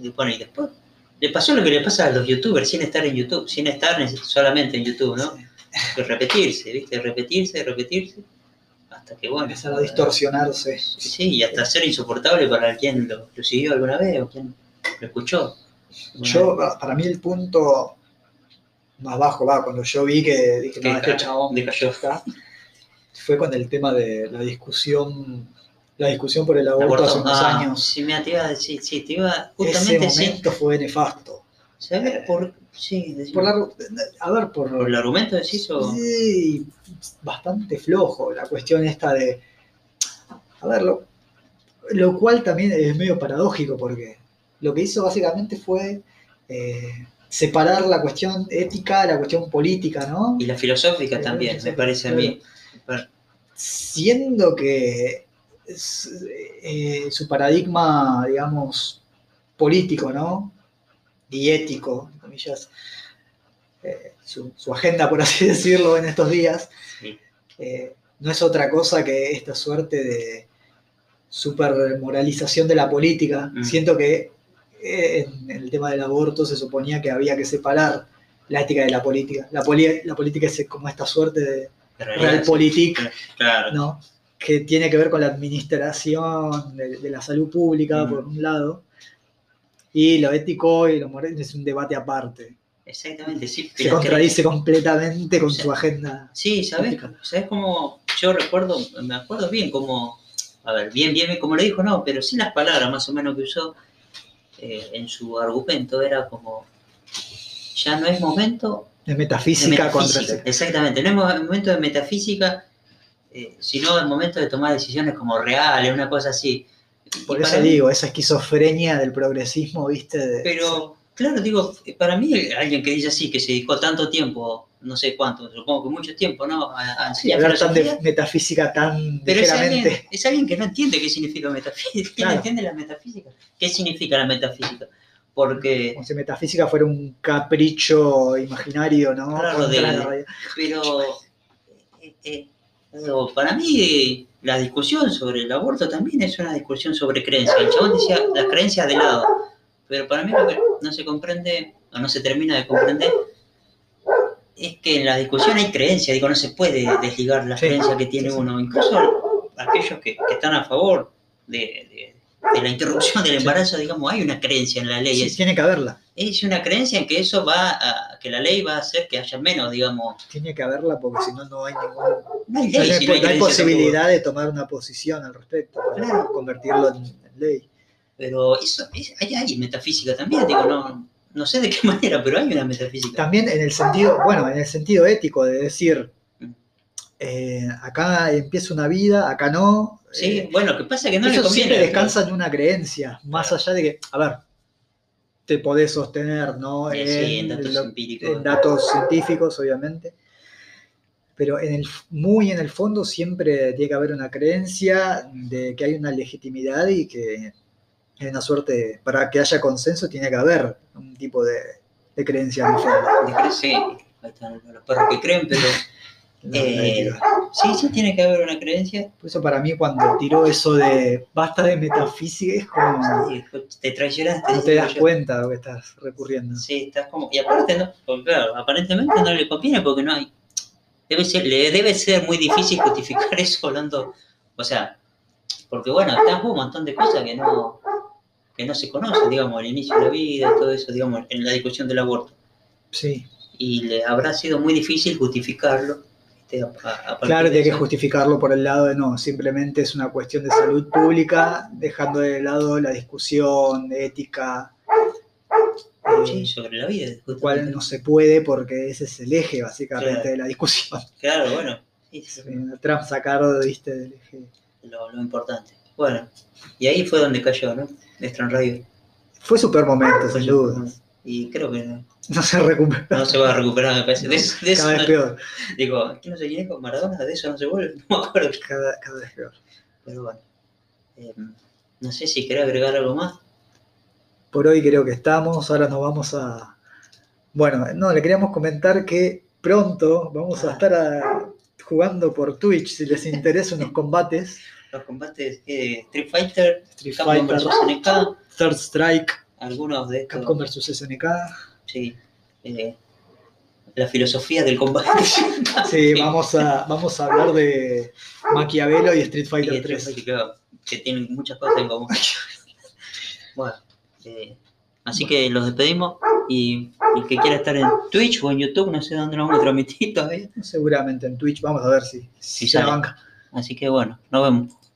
S1: Y bueno, y después le pasó lo que le pasa a los youtubers sin estar en YouTube, sin estar solamente en YouTube, ¿no? Que repetirse, ¿viste? Repetirse, repetirse. Hasta que, bueno.
S2: Empezar a distorsionarse.
S1: Sí, y hasta ser insoportable para quien lo, lo siguió alguna vez o quien lo escuchó.
S2: Yo, para mí, el punto más bajo va cuando yo vi que dije, no, este chabón
S1: decayó.
S2: está. fue con el tema de la discusión, la discusión por el aborto, hace unos
S1: ah,
S2: años.
S1: Sí, me te iba a decir, sí, te iba,
S2: Ese
S1: justamente sí.
S2: momento fue nefasto.
S1: ¿Sabes por, sí.
S2: Por la, a ver, por,
S1: ¿Por el argumento decís o...?
S2: Sí, bastante flojo la cuestión esta de. A ver, lo, lo cual también es medio paradójico porque lo que hizo básicamente fue eh, separar la cuestión ética de la cuestión política, ¿no?
S1: Y la filosófica
S2: Sí,
S1: también, me parece a mí. Bueno,
S2: Siendo que eh, su paradigma, digamos, político, ¿no? Y ético, entre comillas, eh, su, su agenda, por así decirlo, en estos días,
S1: sí.
S2: eh, no es otra cosa que esta suerte de supermoralización de la política.
S1: Mm.
S2: Siento que eh, en el tema del aborto se suponía que había que separar la ética de la política. La, poli- la política es como esta suerte de realpolitik.
S1: Claro,
S2: ¿no? que tiene que ver con la administración de, de la salud pública,
S1: Mm.
S2: por un lado, y lo ético y lo moral es un debate aparte.
S1: exactamente, sí.
S2: Se contradice completamente con
S1: Sí.
S2: su agenda.
S1: Sí, ¿sabes? ¿Sabes cómo? Yo recuerdo, me acuerdo bien cómo, a ver, bien, bien, bien, como lo dijo, no, pero sí las palabras más o menos que usó eh, en su argumento era como, ya no es momento
S2: De
S1: de
S2: metafísica, contra
S1: metafísica. Exactamente, no es mo- momento de metafísica, eh, sino el momento de tomar decisiones como reales, una cosa así. Y
S2: Por
S1: para
S2: eso digo, esa esquizofrenia del progresismo, ¿viste? De-
S1: Pero, claro, digo, para mí alguien que dice así, que se dedicó tanto tiempo, no sé cuánto, supongo que mucho tiempo, ¿no? A, a
S2: Sí,
S1: enseñar
S2: hablar tan de metafísica tan
S1: Pero es alguien,
S2: ligeramente.
S1: es alguien que no entiende qué significa metafísica. ¿Quién
S2: Claro.
S1: entiende la metafísica? ¿Qué significa la metafísica? Porque,
S2: Como si metafísica fuera un capricho imaginario, ¿no?
S1: Claro, de-
S2: la
S1: pero, eh, eh, pero para mí la discusión sobre el aborto también es una discusión sobre creencias. El chabón decía las creencias de lado, pero para mí lo que no se comprende o no se termina de comprender es que en la discusión hay creencias, digo, no se puede desligar las
S2: Sí,
S1: creencias que tiene
S2: sí, sí.
S1: uno, incluso aquellos que, que están a favor de, de- de la interrupción del embarazo, digamos, hay una creencia en la ley,
S2: Sí,
S1: es,
S2: tiene que haberla.
S1: es una creencia en que eso va a, que la ley va a hacer que haya menos, digamos,
S2: Tiene que haberla porque si no, no hay ningún.
S1: no hay
S2: No
S1: ley,
S2: hay,
S1: si no hay
S2: no hay
S1: creencia
S2: posibilidad de tomar una posición al respecto,
S1: Claro.
S2: convertirlo en ley.
S1: Pero eso, es- hay, hay metafísica también, digo, no, no sé de qué manera, pero hay una metafísica.
S2: También en el sentido, bueno, en el sentido ético de decir,
S1: Mm.
S2: eh, acá empieza una vida, acá no.
S1: Sí,
S2: eh,
S1: bueno, lo que pasa es que no le
S2: eso
S1: conviene.
S2: siempre descansa en una creencia, más
S1: Claro.
S2: allá de que, a ver, te podés sostener, ¿no?
S1: Sí, sí, en datos
S2: lo-
S1: empíricos.
S2: en datos científicos, obviamente. Pero en el, muy en el fondo siempre tiene que haber una creencia de que hay una legitimidad y que hay una suerte, para que haya consenso tiene que haber un tipo de, de creencia.
S1: De cre- Sí, ahí están los perros que creen, pero
S2: No,
S1: Eh, sí, sí tiene que haber una creencia.
S2: Por eso para mí cuando tiró eso de basta de metafísica es como
S1: Sí, te traicionaste.
S2: no te das
S1: yo.
S2: cuenta de lo que estás recurriendo.
S1: Sí, estás como. Y aparte, no, claro, aparentemente no le conviene porque no hay. Debe ser, le debe ser muy difícil justificar eso hablando. O sea, porque bueno, están un montón de cosas que no, que no se conocen, digamos, el inicio de la vida, todo eso, digamos, en la discusión del aborto.
S2: Sí,
S1: Y le habrá sido muy difícil justificarlo. este, a- a-
S2: claro,
S1: de
S2: tiene que justificarlo por el lado de no, simplemente es una cuestión de salud pública, dejando de lado la discusión ética, eh,
S1: Sí, sobre la vida.
S2: lo cual no se puede porque ese es el eje básicamente
S1: Claro.
S2: de la discusión.
S1: Claro, bueno. sí, sí,
S2: Trump sacar, viste, del eje.
S1: lo, lo importante. Bueno, y ahí fue donde cayó, ¿no? Extran Radio.
S2: Fue super momento, sin duda.
S1: Y creo que no,
S2: No se recupera.
S1: no se va a recuperar, me parece. De eso, de eso
S2: Cada vez
S1: no-
S2: peor.
S1: digo, aquí no sé quién es con Maradona, de eso no se vuelve, no me acuerdo.
S2: Cada, cada vez peor.
S1: Pero bueno, eh, no sé si querés agregar algo más.
S2: Por hoy creo que estamos. Ahora nos vamos a. Bueno, no, le queríamos comentar que pronto vamos a
S1: Ah.
S2: estar a- jugando por Twitch si les interesa unos combates.
S1: Los combates eh, Street Fighter,
S2: Street
S1: Capcom
S2: Fighter,
S1: vs SNK,
S2: Third Strike,
S1: algunos de estos.
S2: Capcom vs SNK.
S1: Sí. eh, la filosofía del combate.
S2: Sí, vamos a, vamos a hablar de Maquiavelo y Street
S1: Y
S2: Fighter
S1: Street
S2: 3.
S1: Fighter, claro, que tienen muchas cosas en común. bueno, eh, Así que los despedimos y el que quiera estar en Twitch o en YouTube, no sé dónde nos vamos a transmitir todavía.
S2: Seguramente en Twitch, vamos a ver si,
S1: Si
S2: se banca.
S1: Así que bueno, nos vemos.